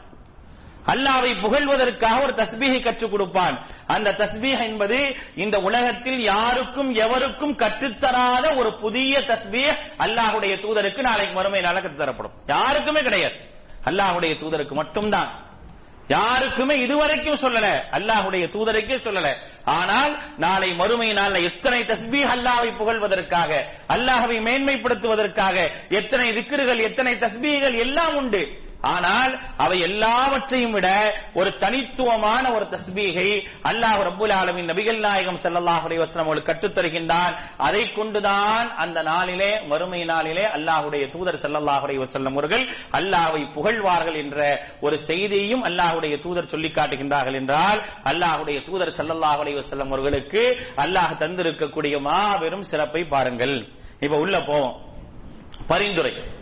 அல்லாவை புகழ்வதற்காக ஒரு தஸ்பீகை கற்றுக் கொடுப்பான். அந்த தஸ்பீக என்பது இந்த உலகத்தில் யாருக்கும் எவருக்கும் கற்றுத்தராத ஒரு புதிய தஸ்பீஹ் அல்லாஹுடைய தூதருக்கு நாளைக்கு மறுமை நாள கற்றுத்தரப்படும். யாருக்குமே கிடையாது. அல்லாஹுடைய தூதருக்கு மட்டும்தான். யாருக்குமே இதுவரைக்கும் சொல்லல. அல்லாஹுடைய தூதருக்கே சொல்லல. ஆனால் நாளை மறுமை நாள்ல எத்தனை தஸ்பீ அல்லாவை புகழ்வதற்காக அல்லாஹவை மேன்மைப்படுத்துவதற்காக எத்தனை திக்ருகள் எத்தனை தஸ்பீகள் எல்லாம் உண்டு. ஆனால் அவை எல்லாவற்றையும் விட ஒரு தனித்துவமான ஒரு தஸ்பீகை அல்லாஹ் ரபுல் ஆலமின் நபிகள் நாயகம் ஸல்லல்லாஹு அலைஹி வஸல்லம் கற்றுத்தருகின்றான் கற்றுத் அதை கொண்டுதான் அந்த நாளிலே மறுமை நாளிலே அல்லாஹுடைய தூதர் ஸல்லல்லாஹு அலைஹி அவர்கள் அல்லாஹை புகழ்வார்கள் என்ற ஒரு செய்தியையும் அல்லாஹுடைய தூதர் சொல்லி காட்டுகின்றார்கள் என்றால் அல்லாஹுடைய தூதர் ஸல்லல்லாஹு அலைஹி அவர்களுக்கு அல்லாஹ் தந்திருக்கக்கூடிய மாபெரும் சிறப்பை பாருங்கள். இப்ப உள்ள போவோம். பரிந்துரை.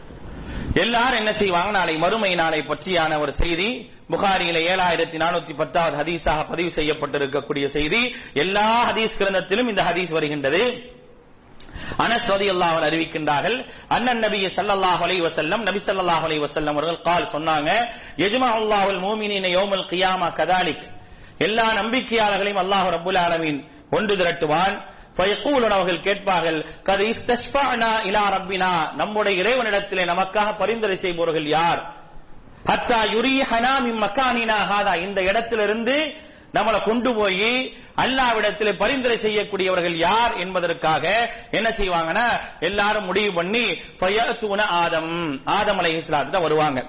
எல்லாரும் என்ன செய்வாங்க? நாளை மறுமை நாளை பற்றியான ஒரு செய்தி. புகாரியில ஏழாயிரத்தி நானூத்தி பத்தாவது ஹதீஸாக பதிவு செய்யப்பட்டிருக்கக்கூடிய செய்தி. எல்லா ஹதீஸ் கிரந்தத்திலும் இந்த ஹதீஸ் வருகின்றது. அனஸ் ரலியல்லாஹு அன்ஹு அறிவிக்கின்றார்கள் அண்ணன் நபி ஸல்லல்லாஹு அலை வசல்லம் நபி ஸல்லல்லாஹு அலை வசல்லம் அவர்கள் கால் சொன்னாங்க எஜ்மா அல்லாஹுல் மூமினீன யோமல் கியாமா கதாலிக். எல்லா நம்பிக்கையாளர்களையும் அல்லாஹ் ரபுல் ஆலமீன் ஒன்று திரட்டுவான். ஃபயகூலுன் அவர்கள் கேட்பார்கள் கது இஸ்தஷ்பானா இலா ரப்பினா? நம்முடைய இறைவனிடத்திலே நமக்காக பரிந்துரை செய்பவர்கள் யார்? ஹத்தா யுரீஹனா மின் மக்கானினா ஹாதா இந்த இடத்திலிருந்து நம்மளை கொண்டு போய் அல்லாவிடத்தில் பரிந்துரை செய்யக்கூடியவர்கள் யார் என்பதற்காக என்ன செய்வாங்கன்னா எல்லாரும் முடிவு பண்ணி ஃபயத்துன ஆதம். ஆதம் இஸ்லாத்துல வருவாங்க.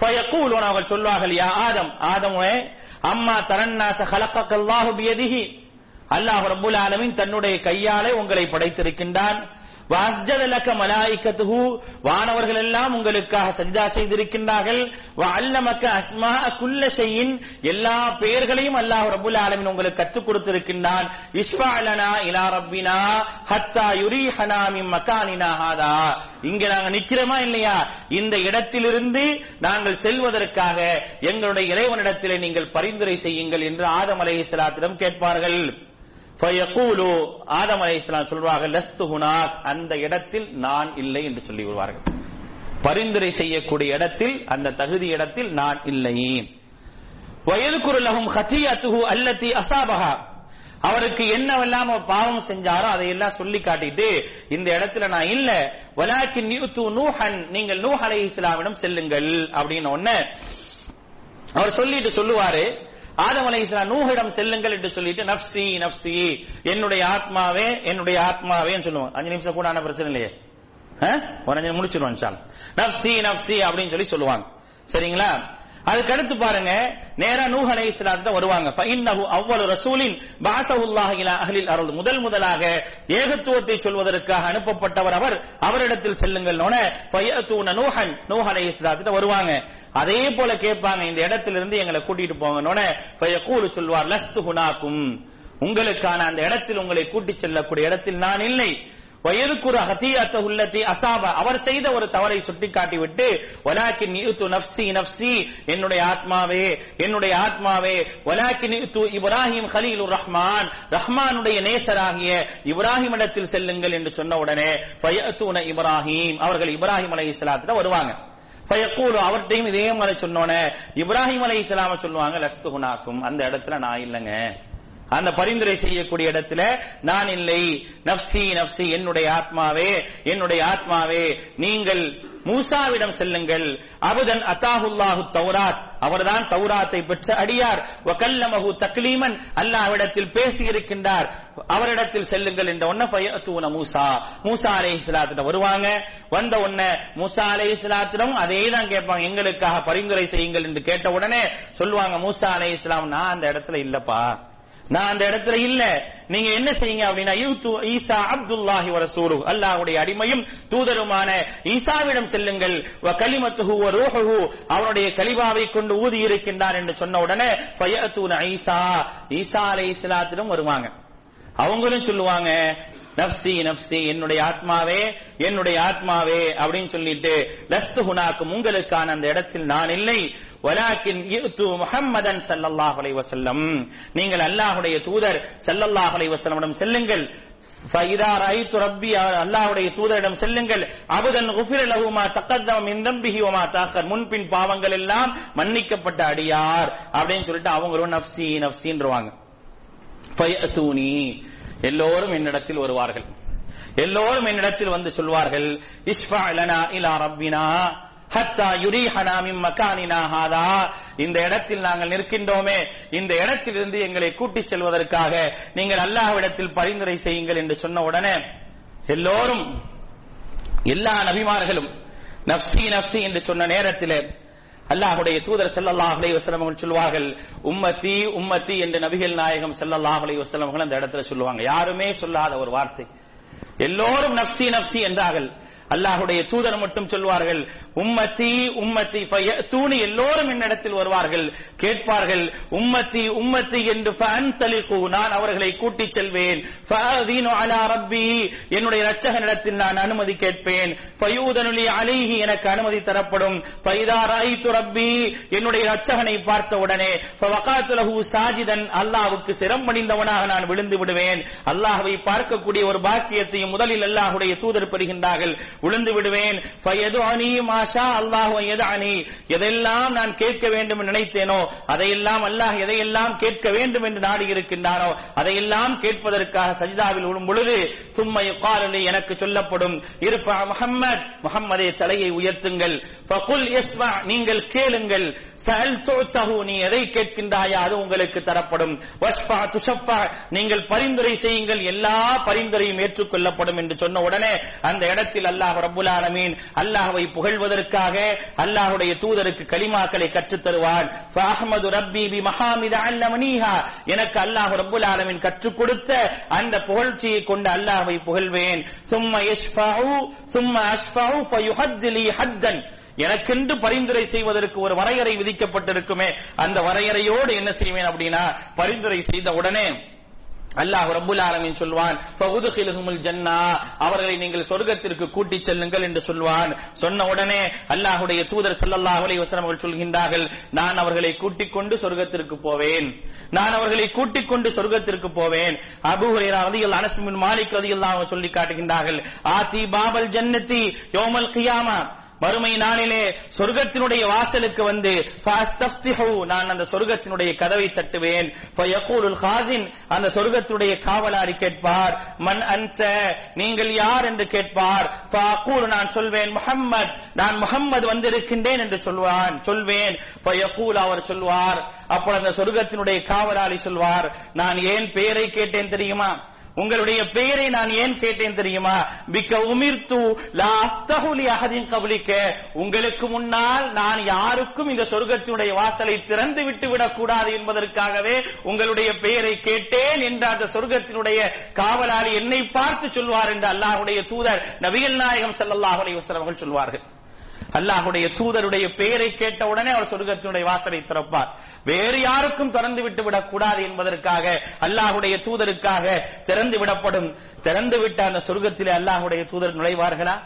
ஃபயக்கூலோன அவர்கள் சொல்வார்கள் யா ஆதம் ஆதமே அம்மா தரன்னாச கலக்கல்லாஹு பியதிஹி. அல்லாஹ் ரபுல் ஆலமின் தன்னுடைய கையாலே உங்களை படைத்திருக்கின்றான். வாஸ்ஜதலக மலாயிக்கத்துஹு வானவர்கள் எல்லாம் உங்களுக்காக சஜிதா செய்திருக்கின்றார்கள். அல்லமக்க அஸ்மா குல்ல ஷையின் எல்லா பெயர்களையும் அல்லாஹ் ரபுல் ஆலமின் உங்களுக்கு கற்றுக் கொடுத்திருக்கின்றான். இஸ்வாலனா இலா ரப்பினா ஹத்தா யுரி ஹனாமி மக்கானினா ஹாதா. இங்க நாங்க நிக்கிறோமா இல்லையா? இந்த இடத்திலிருந்து நாங்கள் செல்வதற்காக எங்களுடைய இறைவனிடத்திலே நீங்கள் பரிந்துரை செய்யுங்கள் என்று ஆதம் அலைஹிஸ்ஸலாத்திடம் கேட்பார்கள். ஃபயகூலு ஆதம் இஸ்லாம் சொல்வார்கள் லஸ்து ஹுனாக் அந்த இடத்தில் நான் இல்லை என்று சொல்லி வருவார்கள் பரிந்துரை செய்யக்கூடிய இடத்தில் அந்த தகுதி இடத்தில் நான் இல்லை. வயதுக்குரு லஹும் அல்லத்தி அசாபஹா. அவருக்கு என்னவெல்லாம் பாவம் செஞ்சாரோ அதையெல்லாம் சொல்லி காட்டிட்டு இந்த இடத்துல நான் இல்ல. வலாக்கி நியூத்து நூஹன் நீங்கள் நூஹ் அலை இஸ்லாமிடம் செல்லுங்கள். அப்படின்னு ஒன்னு அவர் சொல்லிட்டு சொல்லுவாரு ஆதம் அலை இஸ்லாம் நூஹிடம் செல்லுங்கள் என்று சொல்லிட்டு நப்சி நப்சி என்னுடைய ஆத்மாவே என்னுடைய ஆத்மாவே சொல்லுவாங்க அஞ்சு நிமிஷம் கூட ஆன பிரச்சனை இல்லையே. ஒரு அஞ்சு முடிச்சிருவான் நப்சி நப்சி அப்படின்னு சொல்லி சொல்லுவாங்க. சரிங்களா? அதுக்கடுத்து பாருங்க நேரா நூஹ் அலை இஸ்லாத்து வருவாங்க. ஃபஇன்னஹு அவ்வளவு ரசூலின் பாசவுல்லாஹ் இலா அஹ்லில் அருள். முதல் முதலாக ஏகத்துவத்தை சொல்வதற்காக அனுப்பப்பட்டவர் அவர். அவரிடத்தில் செல்லுங்கள். ஃபயத்தூன நூஹன் நூஹ் அலை இஸ்லாத்து வருவாங்க. அதே போல கேட்பாங்க இந்த இடத்திலிருந்து எங்களை கூட்டிட்டு போங்கன்னு ஃபயகூலு சொல்வார் லஸ்து ஹுனாக்கும். உங்களுக்கான அந்த இடத்தில் உங்களை கூட்டிச் செல்லக்கூடிய இடத்தில் நான் இல்லை. வயதுக்குற ஹத்தியாத்த உள்ளத்தி அசாப அவர் செய்த ஒரு தவறை சுட்டிக்காட்டிவிட்டு விட்டு வலாக்கின் நப்சி நப்சி என்னுடைய ஆத்மாவே என்னுடைய ஆத்மாவே வலாக்கின் நீத்து இப்ராஹிம் கலீலுர் ரஹ்மான் ரஹ்மானுடைய நேசராகிய இப்ராஹிம் இடத்தில் செல்லுங்கள் என்று சொன்ன உடனே ஃபயத்தூன இப்ராஹிம் அவர்கள் இப்ராஹிம் அலை இஸ்லாத்துல வருவாங்க. பயக்கூலு அவர்கிட்டையும் இதே மாதிரி சொன்னோன்னே இப்ராஹிம் அலை இஸ்லாம சொல்லுவாங்க லஸ்து குணாக்கும் அந்த இடத்துல நான் இல்லைங்க. அந்த பரிந்துரை செய்யக்கூடிய இடத்துல நான் இல்லை நப்சி நப்சி என்னுடைய ஆத்மாவே என்னுடைய ஆத்மாவே நீங்கள் மூசாவிடம் செல்லுங்கள். அபுதன் அத்தாஹுல்லாஹு தௌராத். அவர்தான் தௌராத்தை பெற்ற அடியார். வகல்லமஹு தக்லீமன். அல்லாஹ்விடத்தில் பேசி இருக்கின்றார் அவரிடத்தில் செல்லுங்கள் என்ற ஒன்ன ஃபயத்தூன மூசா. மூசா அலைஹிஸ்ஸலாத்திட்ட வருவாங்க. வந்த உடனே மூசா அலைஹிஸ்ஸலாத்திடம் அதே தான் கேட்பாங்க. எங்களுக்காக பரிந்துரை செய்யுங்கள் என்று கேட்ட உடனே சொல்லுவாங்க மூசா அலைஹிஸ்ஸலாம் நான் அந்த இடத்துல இல்லப்பா. நான் அந்த இடத்துல இல்ல. நீங்க என்ன செய்யுங்க அப்படின்னா ஈசா அப்துல்லாஹி வர சூரு அல்லாஹுடைய அடிமையும் தூதருமான ஈசாவிடம் செல்லுங்கள். கலிமத்து கலிமத்துஹு அவனுடைய கலிபாவை கொண்டு ஊதி இருக்கின்றார் என்று சொன்ன உடனே ஃபயஅத்தூன ஈசா. ஈசா அலைஹிஸ்ஸலாத்திடம் வருவாங்க. அவங்களும் சொல்லுவாங்க நப்சி நப்சி என்னுடைய ஆத்மாவே என்னுடைய ஆத்மாவே. அப்படின்னு சொல்லிட்டு லஸ்து ஹுனாக்கும் உங்களுக்கான அந்த இடத்தில் நான் இல்லை. வலாக்கின் இர்து முஹம்மதன் நீங்கள் அல்லாஹ்வுடைய தூதர் சல்லல்லாஹு அலைஹி செல்லுங்கள். ஃபைதா ரைத்து ரப்பி அல்லாஹ்வுடைய தூதரிடம் செல்லுங்கள். அபுதன் குஃபிர முன்பின் பாவங்கள் எல்லாம் மன்னிக்கப்பட்ட அடியார். அப்படின்னு சொல்லிட்டு அவங்களும் நஃப்சி நஃப்சின்றவாங்க ஃபயத்துனி. எல்லோரும் என்னிடத்தில் வருவார்கள். எல்லோரும் என்னிடத்தில் வந்து சொல்வார்கள் இஸ்ஃபா லனா இலா ரப்பினா. ஹத்தா யுரி மின் மக்கானினா ஹாதா. இந்த இடத்தில் நாங்கள் நிற்கின்றோமே. இந்த இடத்திலிருந்து எங்களை கூட்டிச் செல்வதற்காக நீங்கள் அல்லாஹ்விடத்தில் பரிந்துரை செய்யுங்கள் என்று சொன்ன உடனே எல்லோரும் எல்லா நபிமார்களும் நப்சி நப்சி என்று சொன்ன நேரத்தில் அல்லாஹுடைய தூதர் செல்லல்லாஹ் அலைஹி வஸல்லம் சொல்வார்கள் உம்மத்தி உம்மத்தி என்று நபிகள் நாயகம் செல்லல்லாஹ் அலைஹி வஸல்லம் அந்த இடத்துல சொல்லுவாங்க. யாருமே சொல்லாத ஒரு வார்த்தை. எல்லோரும் நப்சி நப்சி என்றார்கள். அல்லாஹுடைய தூதர் மட்டும் சொல்வார்கள் உம்மத்தி உம்மத்தி தூணி எல்லோரும் என்னிடத்தில் வருவார்கள் கேட்பார்கள் உம்மத்தி உம்மத்தி என்று நான் அவர்களை கூட்டிச் செல்வேன் என்னுடைய ரச்சகனிடத்தில் நான் அனுமதி கேட்பேன் பயூதனுலி அலைஹி எனக்கு அனுமதி தரப்படும் ஃபைதா ரஐது ரப்பி என்னுடைய ரச்சகனை பார்த்த உடனே சாஜிதன் அல்லாஹ்வுக்கு சிரம் பணிந்தவனாக நான் விழுந்து விடுவேன் அல்லாஹ்வை பார்க்கக்கூடிய ஒரு பாக்கியத்தையும் முதலில் அல்லாஹுடைய தூதர் பெறுகின்றார்கள் விழுந்து விடுவேன். எதெல்லாம் நான் கேட்க வேண்டும் என்று நினைத்தேனோ அதையெல்லாம் அல்லாஹ் எதையெல்லாம் கேட்க வேண்டும் என்று நாடி இருக்கின்றானோ அதையெல்லாம் கேட்பதற்காக சஜிதாவில் விழும் பொழுது தும்மை காலனி எனக்கு சொல்லப்படும். இருப்பா முகம்மது முகம்மதே தலையை உயர்த்துங்கள். நீங்கள் கேளுங்கள். நீ எதை கேட்கின்றாயா அது உங்களுக்கு தரப்படும். வஷ்பா துஷப்பா நீங்கள் பரிந்துரை செய்யுங்கள். எல்லா பரிந்துரையும் ஏற்றுக்கொள்ளப்படும் என்று சொன்ன உடனே அந்த இடத்தில் அல்லாஹ் ரப்புல் ஆலமீன் அல்லாஹ்வை புகழ்வதற்காக அல்லாஹுடைய தூதருக்கு களிமாக்களை கற்றுத் தருவான். எனக்கு அல்லாஹ் ரப்புல் கற்றுக் கொடுத்த அந்த புகழ்ச்சியை கொண்டு அல்லாஹை புகழ்வேன். சும்மா சும்மா எனக்கென்று பரிந்துரை செய்வதற்கு ஒரு வரையறை விதிக்கப்பட்டிருக்குமே அந்த வரையறையோடு என்ன செய்வேன் அப்படின்னா பரிந்துரை செய்த உடனே அல்லாஹ் ரப்புல் ஆலமின் சொல்வான் ஜன்னா அவர்களை நீங்கள் சொர்க்கத்திற்கு கூட்டிச் செல்லுங்கள் என்று சொல்வான் சொன்ன உடனே அல்லாஹ்வுடைய தூதர் ஸல்லல்லாஹு அலைஹி வஸல்லம் அவர்கள் சொல்கின்றார்கள் நான் அவர்களை கூட்டிக் கொண்டு சொர்க்கத்திற்கு போவேன் நான் அவர்களை கூட்டிக் கொண்டு சொர்க்கத்திற்கு போவேன் அபூ ஹுரைரா ரலியல்லாஹு அனஸ் பின் மாலிக் ரலியல்லாஹு சொல்லி காட்டுகின்றார்கள் ஆதி பாபல் ஜன்னதி யௌமல் கியாமா மறுமை நாளிலே சொர்க்கத்தினுடைய வாசலுக்கு வந்து நான் அந்த சொர்க்கத்தினுடைய கதவை தட்டுவேன். ஹாசின் அந்த சொர்க்கத்தினுடைய காவலாரி கேட்பார். மன் அந்த நீங்கள் யார் என்று கேட்பார். நான் சொல்வேன் முகம்மத் நான் முகம்மது வந்திருக்கின்றேன் என்று சொல்வான் சொல்வேன். அவர் சொல்வார். அப்பொழுது அந்த சொர்க்கத்தினுடைய காவலாளி சொல்வார் நான் ஏன் பெயரை கேட்டேன் தெரியுமா? உங்களுடைய பெயரை நான் ஏன் கேட்டேன் தெரியுமா? பிக்க உமிர்த்து லாஸ்தகுலி அகதின் கபலிக்க உங்களுக்கு முன்னால் நான் யாருக்கும் இந்த சொர்க்கத்தினுடைய வாசலை திறந்து விட்டு விடக் கூடாது என்பதற்காகவே உங்களுடைய பெயரை கேட்டேன் என்ற அந்த சொர்க்கத்தினுடைய காவலாளி என்னை பார்த்து சொல்வார் என்று அல்லாஹுடைய தூதர் நபிகள் நாயகம் செல்லல்லாஹ் அலைஹி அவர்கள் சொல்வார்கள். அல்லாஹுடைய தூதருடைய பெயரை கேட்ட உடனே அவர் சொர்க்கத்தினுடைய வாசலை திறப்பார். வேறு யாருக்கும் திறந்து விட்டு விடக் கூடாது என்பதற்காக அல்லாஹுடைய தூதருக்காக திறந்து விடப்படும் திறந்து விட்ட அந்த சொர்க்கத்திலே அல்லாஹுடைய தூதர் நுழைவார்களா?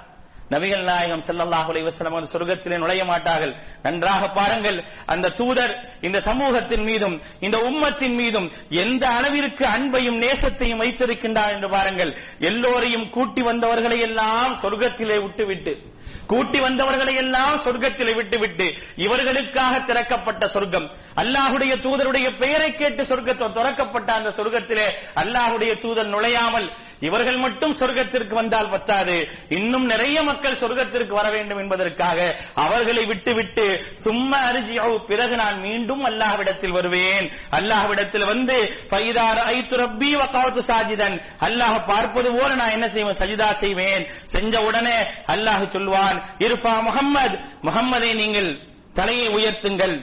நபிகள் நாயகம் ஸல்லல்லாஹு அலைவசலம் அந்த சொர்க்கத்திலே நுழைய மாட்டார்கள். நன்றாக பாருங்கள் அந்த தூதர் இந்த சமூகத்தின் மீதும் இந்த உம்மத்தின் மீதும் எந்த அளவிற்கு அன்பையும் நேசத்தையும் வைத்திருக்கின்றார் என்று பாருங்கள். எல்லோரையும் கூட்டி வந்தவர்களை எல்லாம் சொர்க்கத்திலே விட்டுவிட்டு கூட்டி வந்தவர்களை எல்லாம் சொர்க்கத்தில் விட்டுவிட்டு இவர்களுக்காக திறக்கப்பட்ட சொர்க்கம். அல்லாஹுடைய தூதருடைய பெயரை கேட்டு சொர்க்கத்தை துறக்கப்பட்ட அந்த சொர்க்கத்திலே அல்லாஹுடைய தூதர் நுழையாமல் இவர்கள் மட்டும் சொர்க்கத்திற்கு வந்தால் பத்தாது. இன்னும் நிறைய மக்கள் சொர்க்கத்திற்கு வர வேண்டும் என்பதற்காக அவர்களை விட்டுவிட்டு சும்மா அருஜியோ பிறகு நான் மீண்டும் அல்லாஹ்விடத்தில் வருவேன். அல்லாஹ்விடத்தில் வந்து பைதார் ஐத்து ரப்பி சாஜிதன். அல்லாஹ் பார்ப்பது போல நான் என்ன செய்வேன்? சஜிதா செய்வேன். செஞ்ச உடனே அல்லாஹ் சொல்வான் இருபா முகம்மது. முகம்மதை நீங்கள் தலையை உயர்த்துங்கள்.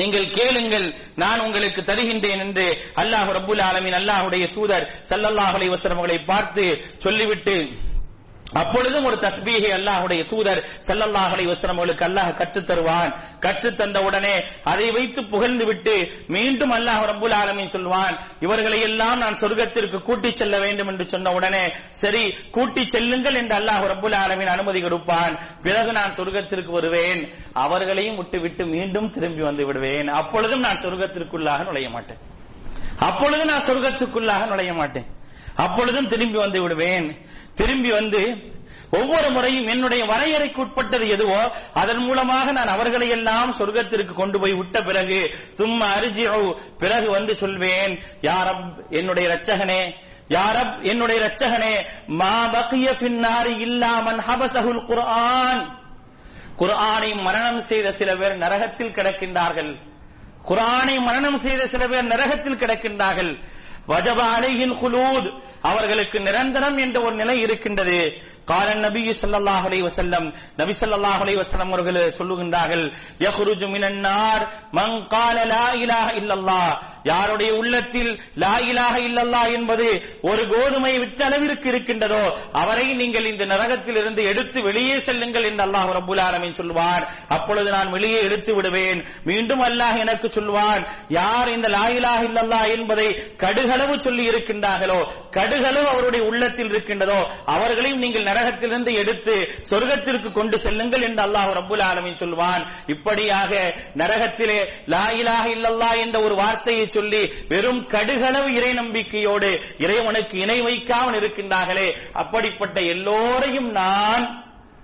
நீங்கள் கேளுங்கள் நான் உங்களுக்கு தருகின்றேன் என்று அல்லாஹ் ரபுல் ஆலமின் அல்லாஹுடைய தூதர் ஸல்லல்லாஹு அலைஹி அவர்களை பார்த்து சொல்லிவிட்டு அப்பொழுதும் ஒரு தஸ்பீகை அல்லாஹுடைய தூதர் ஸல்லல்லாஹு அலைஹி அல்லாஹ் கற்றுத் தருவான். கற்றுத் தந்த உடனே அதை வைத்து புகழ்ந்து விட்டு மீண்டும் அல்லாஹ் ரப்புல் ஆலமின் சொல்வான் இவர்களை எல்லாம் நான் சொர்க்கத்திற்கு கூட்டிச் செல்ல வேண்டும் என்று சொன்ன உடனே சரி கூட்டிச் செல்லுங்கள் என்று அல்லாஹ் ரப்புல் ஆலமின் அனுமதி கொடுப்பான். பிறகு நான் சொர்க்கத்திற்கு வருவேன். அவர்களையும் விட்டுவிட்டு மீண்டும் திரும்பி வந்து விடுவேன். அப்பொழுதும் நான் சொர்க்கத்திற்குள்ளாக நுழைய மாட்டேன். அப்பொழுது நான் சொர்க்கத்துக்குள்ளாக நுழைய மாட்டேன். அப்பொழுதும் திரும்பி வந்து விடுவேன். திரும்பி வந்து ஒவ்வொரு முறையும் என்னுடைய வரையறைக்கு உட்பட்டது எதுவோ அதன் மூலமாக நான் அவர்களை எல்லாம் சொர்க்கத்திற்கு கொண்டு போய் விட்ட பிறகு சும்மா அரிஜியோ பிறகு வந்து சொல்வேன் யாரப் என்னுடைய ரச்சகனே யாரப் என்னுடைய ரச்சகனே மா பக்கிய பின்னாரி இல்லாமன் ஹபசகுல் குர்ஆன். குர்ஆனை மரணம் செய்த சில பேர் நரகத்தில் கிடக்கின்றார்கள். குர்ஆனை மரணம் செய்த சில பேர் நரகத்தில் கிடக்கின்றார்கள். வஜப அலையின் குலூத் அவர்களுக்கு நிரந்தரம் என்ற ஒரு நிலை இருக்கின்றது. காலன் நபி ஸல்லல்லாஹு அலைஹி வஸல்லம் நபி ஸல்லல்லாஹு அலைஹி வஸல்லம் அவர்கள் சொல்லுகின்றார்கள் யஹ்ருஜு மினன் நார் மன் கால லா இலாஹ இல்லல்லாஹ். யாருடைய உள்ளத்தில் லா இலாக இல்லல்லா என்பது ஒரு கோதுமை விற்ற அளவிற்கு இருக்கின்றதோ அவரை நீங்கள் இந்த நரகத்தில் இருந்து எடுத்து வெளியே செல்லுங்கள் என்று அல்லாஹ் ரப்பல் ஆலமீன் சொல்வான் அப்பொழுது நான் வெளியே எடுத்து விடுவேன். மீண்டும் அல்லாஹ் எனக்கு சொல்வார் யார் இந்த லா இலாக இல்லல்லா என்பதை கடுகளவு சொல்லி இருக்கின்றார்களோ கடுகளவு அவருடைய உள்ளத்தில் இருக்கின்றதோ அவர்களையும் நீங்கள் நரகத்திலிருந்து எடுத்து சொர்க்கத்திற்கு கொண்டு செல்லுங்கள் என்று அல்லாஹ் ரபுல் ஆலமின் சொல்வான். இப்படியாக நரகத்திலே லா இல்லல்லா என்ற ஒரு வார்த்தையை சொல்லி வெறும் கடுகளவு இறை நம்பிக்கையோடு இறைவனுக்கு இணை வைக்காமல் இருக்கின்றார்களே. அப்படிப்பட்ட எல்லோரையும் நான்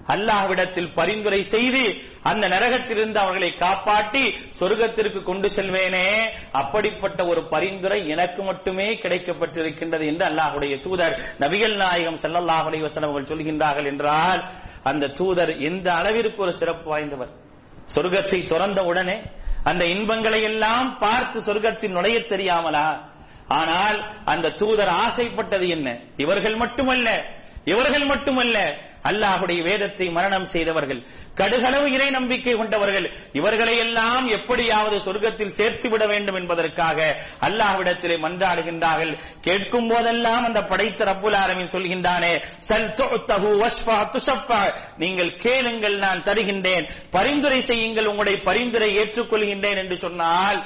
அல்லாஹ்விடத்தில் பரிந்துரை செய்து அந்த நரகத்திலிருந்து அவர்களை காப்பாற்றி சொர்க்கத்திற்கு கொண்டு செல்வேனே. அப்படிப்பட்ட ஒரு பரிந்துரை எனக்கு மட்டுமே கிடைக்கப்பட்டிருக்கின்றது என்று அல்லாஹுடைய தூதர் நபிகள் நாயகம் ஸல்லல்லாஹு அலைஹி அவர்கள் சொல்கின்றார்கள் என்றால் அந்த தூதர் எந்த அளவிற்கு ஒரு சிறப்பு வாய்ந்தவர்? சொர்க்கத்தை துறந்த உடனே அந்த இன்பங்களை எல்லாம் பார்த்து சொர்க்கத்தில் நுழைய தெரியாமலா? ஆனால் அந்த தூதர் ஆசைப்பட்டது என்ன? இவர்கள் மட்டுமல்ல இவர்கள் மட்டுமல்ல அல்லாஹுடைய வேதத்தை மரணம் செய்தவர்கள் கடுகளவு இறை நம்பிக்கை கொண்டவர்கள் இவர்களை எல்லாம் எப்படியாவது சொர்க்கத்தில் சேர்த்து விட வேண்டும் என்பதற்காக அல்லாஹ்விடத்திலே மன்றாடுகின்றார்கள். கேட்கும் போதெல்லாம் அந்த படைத்த ரப்புல் ஆலமீன் சொல்கின்றானே சல் நீங்கள் கேளுங்கள் நான் தருகின்றேன் பரிந்துரை செய்யுங்கள் உங்களுடைய பரிந்துரை ஏற்றுக்கொள்கின்றேன் என்று சொன்னால்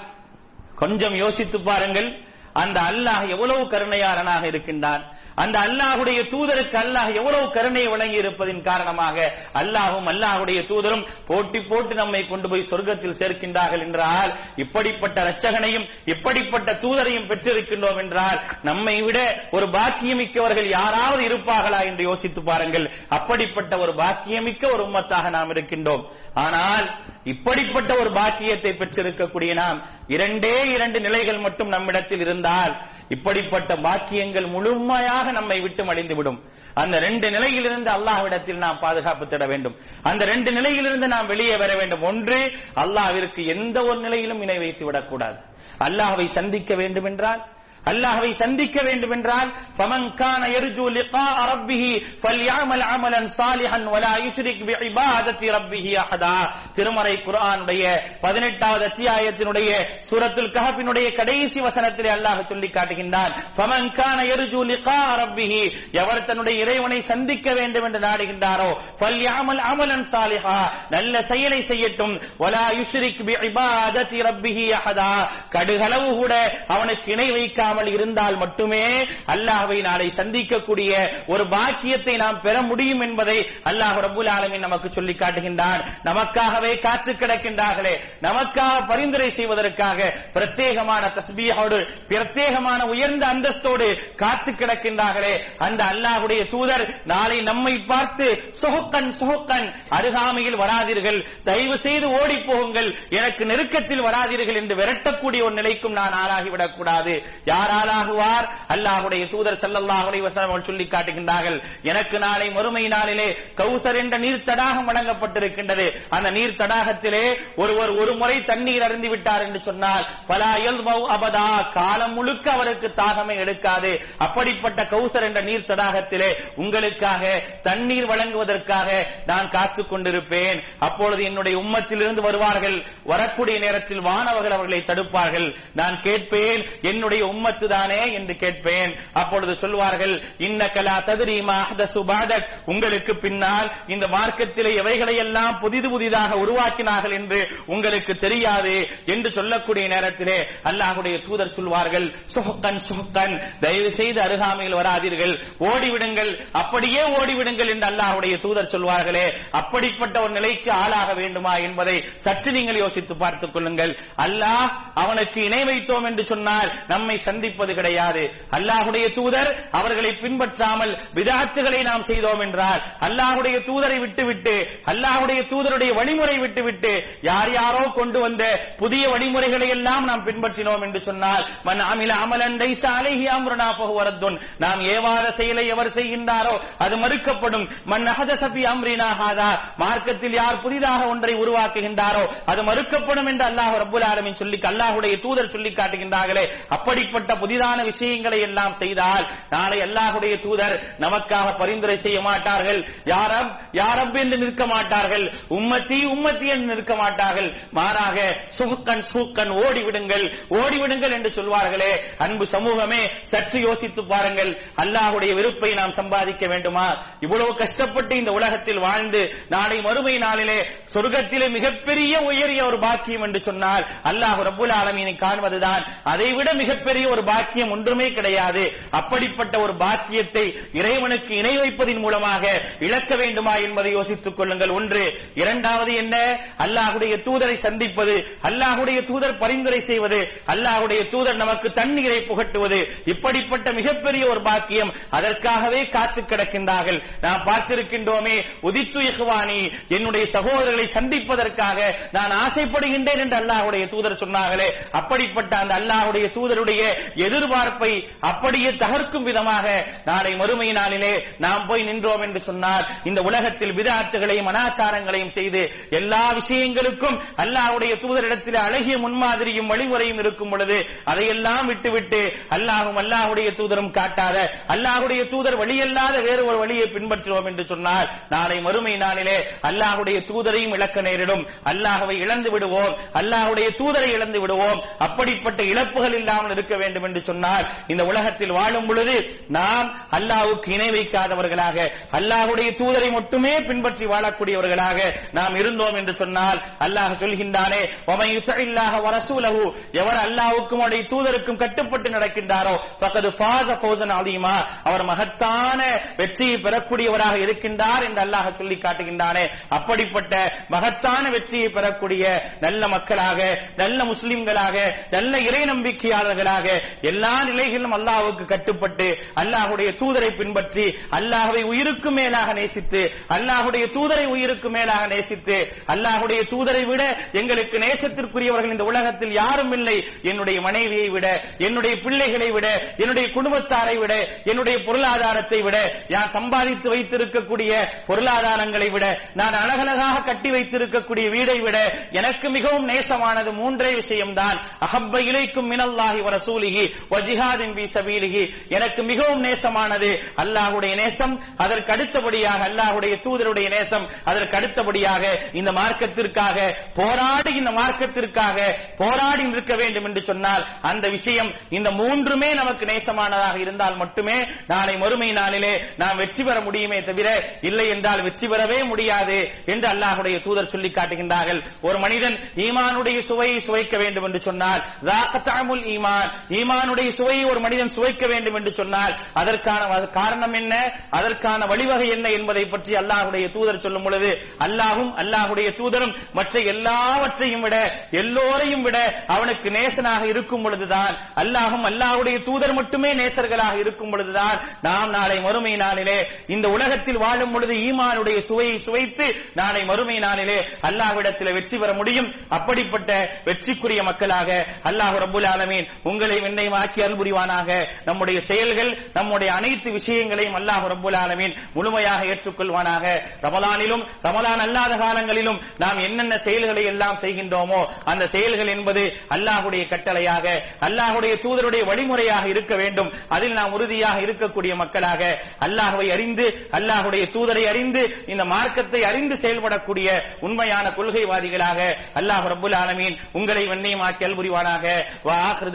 கொஞ்சம் யோசித்து பாருங்கள் அந்த அல்லாஹ் எவ்வளவு கருணையாளனாக இருக்கின்றான். அந்த அல்லாஹுடைய தூதருக்கு அல்லாஹ் எவ்வளவு கருணை வழங்கி இருப்பதின் காரணமாக அல்லாஹும் அல்லாஹுடைய தூதரும் போட்டி போட்டு நம்மை கொண்டு போய் சொர்க்கத்தில் சேர்க்கின்றார்கள் என்றால் இப்படிப்பட்ட ரச்சகனையும் இப்படிப்பட்ட தூதரையும் பெற்றிருக்கின்றோம் என்றால் நம்மை விட ஒரு பாக்கியமிக்கவர்கள் யாராவது இருப்பார்களா என்று யோசித்து பாருங்கள். அப்படிப்பட்ட ஒரு பாக்கியமிக்க ஒரு உம்மத்தாக நாம் இருக்கின்றோம். ஆனால் இப்படிப்பட்ட ஒரு பாக்கியத்தை பெற்றிருக்கக்கூடிய நாம் இரண்டே இரண்டு நிலைகள் மட்டும் நம்மிடத்தில் இருந்தால் இப்படிப்பட்ட பாக்கியங்கள் முழுமையாக நம்மை விட்டு மடிந்துவிடும் அந்த ரெண்டு நிலையிலிருந்து அல்லாஹ்விடத்தில் நாம் பாதுகாப்பு தேட வேண்டும். அந்த ரெண்டு நிலையிலிருந்து நாம் வெளியே வர வேண்டும். ஒன்று அல்லாஹ்விற்கு எந்த ஒரு நிலையிலும் இணை வைத்து விடக்கூடாது அல்லாஹ்வை சந்திக்க வேண்டும் என்றால் அல்லாஹவை சந்திக்க வேண்டும் என்றால் ஃபமன் கான யர்ஜு லிகா ரப்பிஹி ஃபல்யஅமல் அமலன் சாலிஹன் வலா யுஷ்ரிக் பிஇபாதத்தி ரப்பிஹி அஹதா. திருமறை குர்ஆனுடைய 18வது அத்தியாயத்தினுடைய சூரத்துல் கஹஃபினுடைய கடைசி வசனத்திலே அல்லாஹ் சொல்லி காட்டுகின்றான் ஃபமன் கான யர்ஜு லிகா ரப்பிஹி. எவர் தன்னுடைய இறைவனை சந்திக்க வேண்டும் என்று நாடுகின்றாரோ ஃபல்யஅமல் அமலன் சாலிஹா. நல்ல செயலை செய்யட்டும் வலா யுஷ்ரிக் பிஇபாதத்தி ரப்பிஹி அஹதா. கடுகளவு கூட அவனுக்கு இணை வைக்க இல்லாமல் இருந்தால் மட்டுமே அல்லாஹ்வை நாளை சந்திக்கக்கூடிய ஒரு பாக்கியத்தை நாம் பெற முடியும் என்பதை அல்லாஹ் ரபுல் ஆலமின் நமக்கு சொல்லி காட்டுகின்றான். நமக்காகவே காத்து கிடக்கின்றார்களே. நமக்காக பரிந்துரை செய்வதற்காக பிரத்யேகமான தஸ்பீஹோடு பிரத்யேகமான உயர்ந்த அந்தஸ்தோடு காத்து கிடக்கின்றார்களே. அந்த அல்லாஹுடைய தூதர் நாளை நம்மை பார்த்து சுகுக்கன் சுகுக்கன் அருகாமையில் வராதீர்கள். தயவு செய்து ஓடி போகுங்கள். எனக்கு நெருக்கத்தில் வராதீர்கள் என்று விரட்டக்கூடிய ஒரு நிலைக்கும் நான் ஆளாகிவிடக் கூடாது. யார் ஆளாகுவார்? அல்லாஹுடைய தூதர் செல்லல்லாஹுடைய அவர்கள் சொல்லி காட்டுகின்றார்கள் எனக்கு நாளை மறுமை நாளிலே கௌசர் என்ற நீர் தடாகம் வழங்கப்பட்டிருக்கின்றது. அந்த நீர் தடாகத்திலே ஒருவர் ஒரு முறை தண்ணீர் அருந்தி விட்டார் என்று சொன்னால் பலா அபதா. காலம் முழுக்க அவருக்கு தாகமே எடுக்காது. அப்படிப்பட்ட கௌசர் என்ற நீர் தடாகத்திலே உங்களுக்காக தண்ணீர் வழங்குவதற்காக நான் காத்துக் கொண்டிருப்பேன். அப்பொழுது என்னுடைய உம்மத்திலிருந்து வருவார்கள். வரக்கூடிய நேரத்தில் வானவர்கள் அவர்களை தடுப்பார்கள். நான் கேட்பேன் என்னுடைய உம்மத்து தானே என்று கேட்பேன். அப்பொழுது சொல்வார்கள் இன்னக்கலா ததிரீமா சுபாதக் உங்களுக்கு பின்னால் இந்த மார்க்கத்திலே எவைகளை எல்லாம் புதிது புதிதாக உருவாக்கினார்கள் என்று உங்களுக்கு தெரியாது என்று சொல்லக்கூடிய நேரத்திலே அல்லாஹுடைய தூதர் சொல்வார்கள் சுஹக்கன் சுஹக்கன் தயவு செய்து அருகாமையில் வராதீர்கள். ஓடிவிடுங்கள். அப்படியே ஓடிவிடுங்கள் என்று அல்லாஹுடைய தூதர் சொல்வார்களே. அப்படிப்பட்ட ஒரு நிலைக்கு ஆளாக வேண்டுமா என்பதை சற்று நீங்கள் யோசித்து பார்த்துக் கொள்ளுங்கள். அல்லாஹ் அவனுக்கு இணை வைத்தோம் என்று சொன்னால் நம்மை சந்திப்பது கிடையாது. அல்லாஹுடைய தூதர் அவர்களை பின்பற்றாமல் விதாத்துகளை நாம் செய்தோம் என்றால் அல்லாஹுடைய தூதரை விட்டுவிட்டு அல்லாஹுடைய தூதருடைய வழிமுறை விட்டுவிட்டு யார் யாரோ கொண்டு வந்த புதிய வழிமுறைகளை எல்லாம் நாம் பின்பற்றினோம் என்று சொன்னால் மன் அமில அமலன் அலைஹி அம்ருனா ஃபஹுவ நாம் ஏவாத செயலை எவர் செய்கின்றாரோ அது மறுக்கப்படும். மன் அஹதஸ அம்ரினா ஹாதா. மார்க்கத்தில் யார் புதிதாக ஒன்றை உருவாக்குகின்றாரோ அது மறுக்கப்படும் என்று அல்லாஹ் ரபுல் ஆலமின் சொல்லி அல்லாஹுடைய தூதர் சொல்லி காட்டுகின்றார்களே. அப்படிப்பட்ட புதிதான விஷயங்களை எல்லாம் செய்தால் நாளை அல்லாஹுடைய தூதர் நமக்காக பரிந்துரை செய்ய மாட்டார்கள். யாரம்? யாரப் என்று நிற்க மாட்டார்கள். உம்மத்தி உம்மத்தி என்று நிற்க மாட்டார்கள். மாறாக சுகுக்கன் சூக்கன் ஓடிவிடுங்கள் ஓடிவிடுங்கள் என்று சொல்வார்களே. அன்பு சமூகமே சற்று யோசித்து பாருங்கள். அல்லாஹுடைய விருப்பை நாம் சம்பாதிக்க வேண்டுமா? இவ்வளவு கஷ்டப்பட்டு இந்த உலகத்தில் வாழ்ந்து நாளை மறுமை நாளிலே சொர்க்கத்திலே மிகப்பெரிய உயரிய ஒரு பாக்கியம் என்று சொன்னால் அல்லாஹ் ரபுல் ஆலமீனை காண்பதுதான். அதைவிட மிகப்பெரிய ஒரு பாக்கியம் ஒன்றுமே கிடையாது. அப்படிப்பட்ட ஒரு பாக்கியத்தை இறைவனுக்கு இணை வைப்பதின் மூலமாக இழக்க வேண்டுமா என்பதை யோசித்துக் கொள்ளுங்கள். ஒன்று. இரண்டாவது என்ன? அல்லாஹுடைய தூதரை சந்திப்பது அல்லாஹுடைய தூதர் பரிந்துரை செய்வது அல்லாஹுடைய தூதர் நமக்கு தண்ணீரை புகட்டுவது இப்படிப்பட்ட மிகப்பெரிய ஒரு பாக்கியம் அதற்காகவே காத்து கிடக்கின்றார்கள். நாம் பார்த்திருக்கின்றோமே உதித்து இஹ்வானி என்னுடைய சகோதரர்களை சந்திப்பதற்காக நான் ஆசைப்படுகின்றேன் என்று அல்லாஹுடைய தூதர் சொன்னார்களே. அப்படிப்பட்ட அந்த அல்லாஹுடைய தூதருடைய எதிர்பார்ப்பை அப்படியே தகர்க்கும் விதமாக நாளை மறுமை நாளிலே நாம் போய் நின்றோம் என்று சொன்னார் இந்த உலகத்தில் விதாத்துகளையும் அனாச்சாரங்களையும் செய்து எல்லா விஷயங்களுக்கும் அல்லாஹுடைய தூதரிடத்தில் அழகிய முன்மாதிரியும் வழிமுறையும் இருக்கும் பொழுது அதையெல்லாம் விட்டுவிட்டு அல்லாஹும் அல்லாஹுடைய தூதரும் காட்டாத அல்லாஹுடைய தூதர் வழியல்லாத வேறு ஒரு வழியை பின்பற்றுவோம் என்று சொன்னால் நாளை மறுமை நாளிலே அல்லாஹுடைய தூதரையும் இழக்க நேரிடும். அல்லாஹவை இழந்து விடுவோம். அல்லாஹுடைய தூதரை இழந்து விடுவோம். அப்படிப்பட்ட இழப்புகள் இல்லாமல் இருக்க வேண்டும் வேண்டும் என்று சொன்னால் இந்த உலகத்தில் வாழும் பொழுது நாம் அல்லாவுக்கு இணை வைக்காதவர்களாக அல்லாஹுடைய தூதரை மட்டுமே பின்பற்றி வாழக்கூடியவர்களாக நாம் இருந்தோம் என்று சொன்னால் அல்லாஹ் சொல்கின்றானே "வமன் யுத்திஇல்லாஹ வரசூலஹு" எவர் அல்லாவுக்கும் அவருடைய தூதருக்கும் கட்டுப்பட்டு நடக்கின்றாரோ ஃபகது ஃபாஸ ஃபௌஸன் அதிகமா அவர் மகத்தான வெற்றியை பெறக்கூடியவராக இருக்கின்றார் என்று அல்லாஹ் சொல்லி காட்டுகின்றானே. அப்படிப்பட்ட மகத்தான வெற்றியை பெறக்கூடிய நல்ல மக்களாக நல்ல முஸ்லிம்களாக நல்ல இறை நம்பிக்கையாளர்களாக எல்லா நிலைகளிலும் அல்லாஹுக்கு கட்டுப்பட்டு அல்லாஹுடைய தூதரை பின்பற்றி அல்லாஹுவை உயிருக்கு மேலாக நேசித்து அல்லாஹுடைய தூதரை உயிருக்கு மேலாக நேசித்து அல்லாஹுடைய தூதரை விட எங்களுக்கு நேசத்திற்குரியவர்கள் இந்த உலகத்தில் யாரும் இல்லை. என்னுடைய மனைவியை விட என்னுடைய பிள்ளைகளை விட என்னுடைய குடும்பத்தாரை விட என்னுடைய பொருளாதாரத்தை விட நான் சம்பாதித்து வைத்திருக்கக்கூடிய பொருளாதாரங்களை விட நான் அழகழகாக கட்டி வைத்திருக்கக்கூடிய வீடை விட எனக்கு மிகவும் நேசமானது மூன்றே விஷயம்தான். அகப்ப இலைக்கும் மினல்லாகி மினல்லாஹி வரசூலிஹி வஜிஹாதின் பி சபீலிஹி. எனக்கு மிகவும் நேசமானது அல்லாஹ்வுடைய நேசம் அதற்கு அடுத்தபடியாக அல்லாஹ்வுடைய தூதருடைய நேசம் அதற்கு அடுத்தபடியாக இந்த மார்க்கத்திற்காக போராடி இந்த மார்க்கத்திற்காக போராடி நிற்க வேண்டும் என்று சொன்னால் அந்த விஷயம் இந்த மூன்றுமே நமக்கு நேசமானதாக இருந்தால் மட்டுமே நாளை மறுமை நாளிலே நாம் வெற்றி பெற முடியுமே தவிர இல்லை என்றால் வெற்றி பெறவே முடியாது என்று அல்லாஹுடைய தூதர் சொல்லி காட்டுகின்றார்கள். ஒரு மனிதன் ஈமானுடைய சுவையை சுவைக்க வேண்டும் என்று சொன்னால் ஈமான் ஈமானுடைய சுவையை ஒரு மனிதன் சுவைக்க வேண்டும் என்று சொன்னால் அதற்கான காரணம் என்ன? அதற்கான வழிவகை என்ன என்பதை பற்றி அல்லாஹுடைய தூதர் சொல்லும் பொழுது அல்லாஹும் அல்லாஹுடைய தூதரும் மற்ற எல்லாவற்றையும் விட எல்லோரையும் விட அவனுக்கு நேசனாக இருக்கும் பொழுதுதான் அல்லாஹும் அல்லாஹுடைய தூதர் மட்டுமே நேசர்களாக இருக்கும் பொழுதுதான் நாம் நாளை மறுமை நாளிலே இந்த உலகத்தில் வாழும் பொழுது ஈமானுடைய சுவையை சுவைத்து நாளை மறுமை நாளிலே அல்லாஹ்விடத்தில் வெற்றி பெற முடியும். அப்படிப்பட்ட வெற்றிக்குரிய மக்களாக அல்லாஹ் ரபுல் ஆலமீன் உங்களை என்னையும் ஆக்கி அருள் புரிவானாக. நம்முடைய செயல்கள் நம்முடைய அனைத்து விஷயங்களையும் அல்லாஹ் ரப்புல் ஆலமீன் முழுமையாக ஏற்றுக்கொள்வானாக. ரமலானிலும் ரமலான் அல்லாத காலங்களிலும் நாம் என்னென்ன செயல்களை எல்லாம் செய்கின்றோமோ அந்த செயல்கள் என்பது அல்லாஹுடைய கட்டளையாக அல்லாஹுடைய தூதருடைய வழிமுறையாக இருக்க வேண்டும். அதில் நாம் உறுதியாக இருக்கக்கூடிய மக்களாக அல்லாஹுவை அறிந்து அல்லாஹுடைய தூதரை அறிந்து இந்த மார்க்கத்தை அறிந்து செயல்படக்கூடிய உண்மையான கொள்கைவாதிகளாக அல்லாஹ் ரபுல் ஆலமீன் உங்களை வெண்ணையும் ஆக்கி அல்புரிவானாக வா ஆഖിർ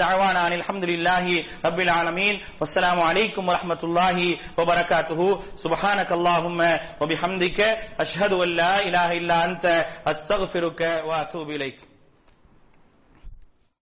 الحمد لله رب العالمين والسلام عليكم ورحمة الله وبركاته سبحانك اللهم وبحمدك أشهد أن لا إله إلا أنت أستغفرك وأتوب إليك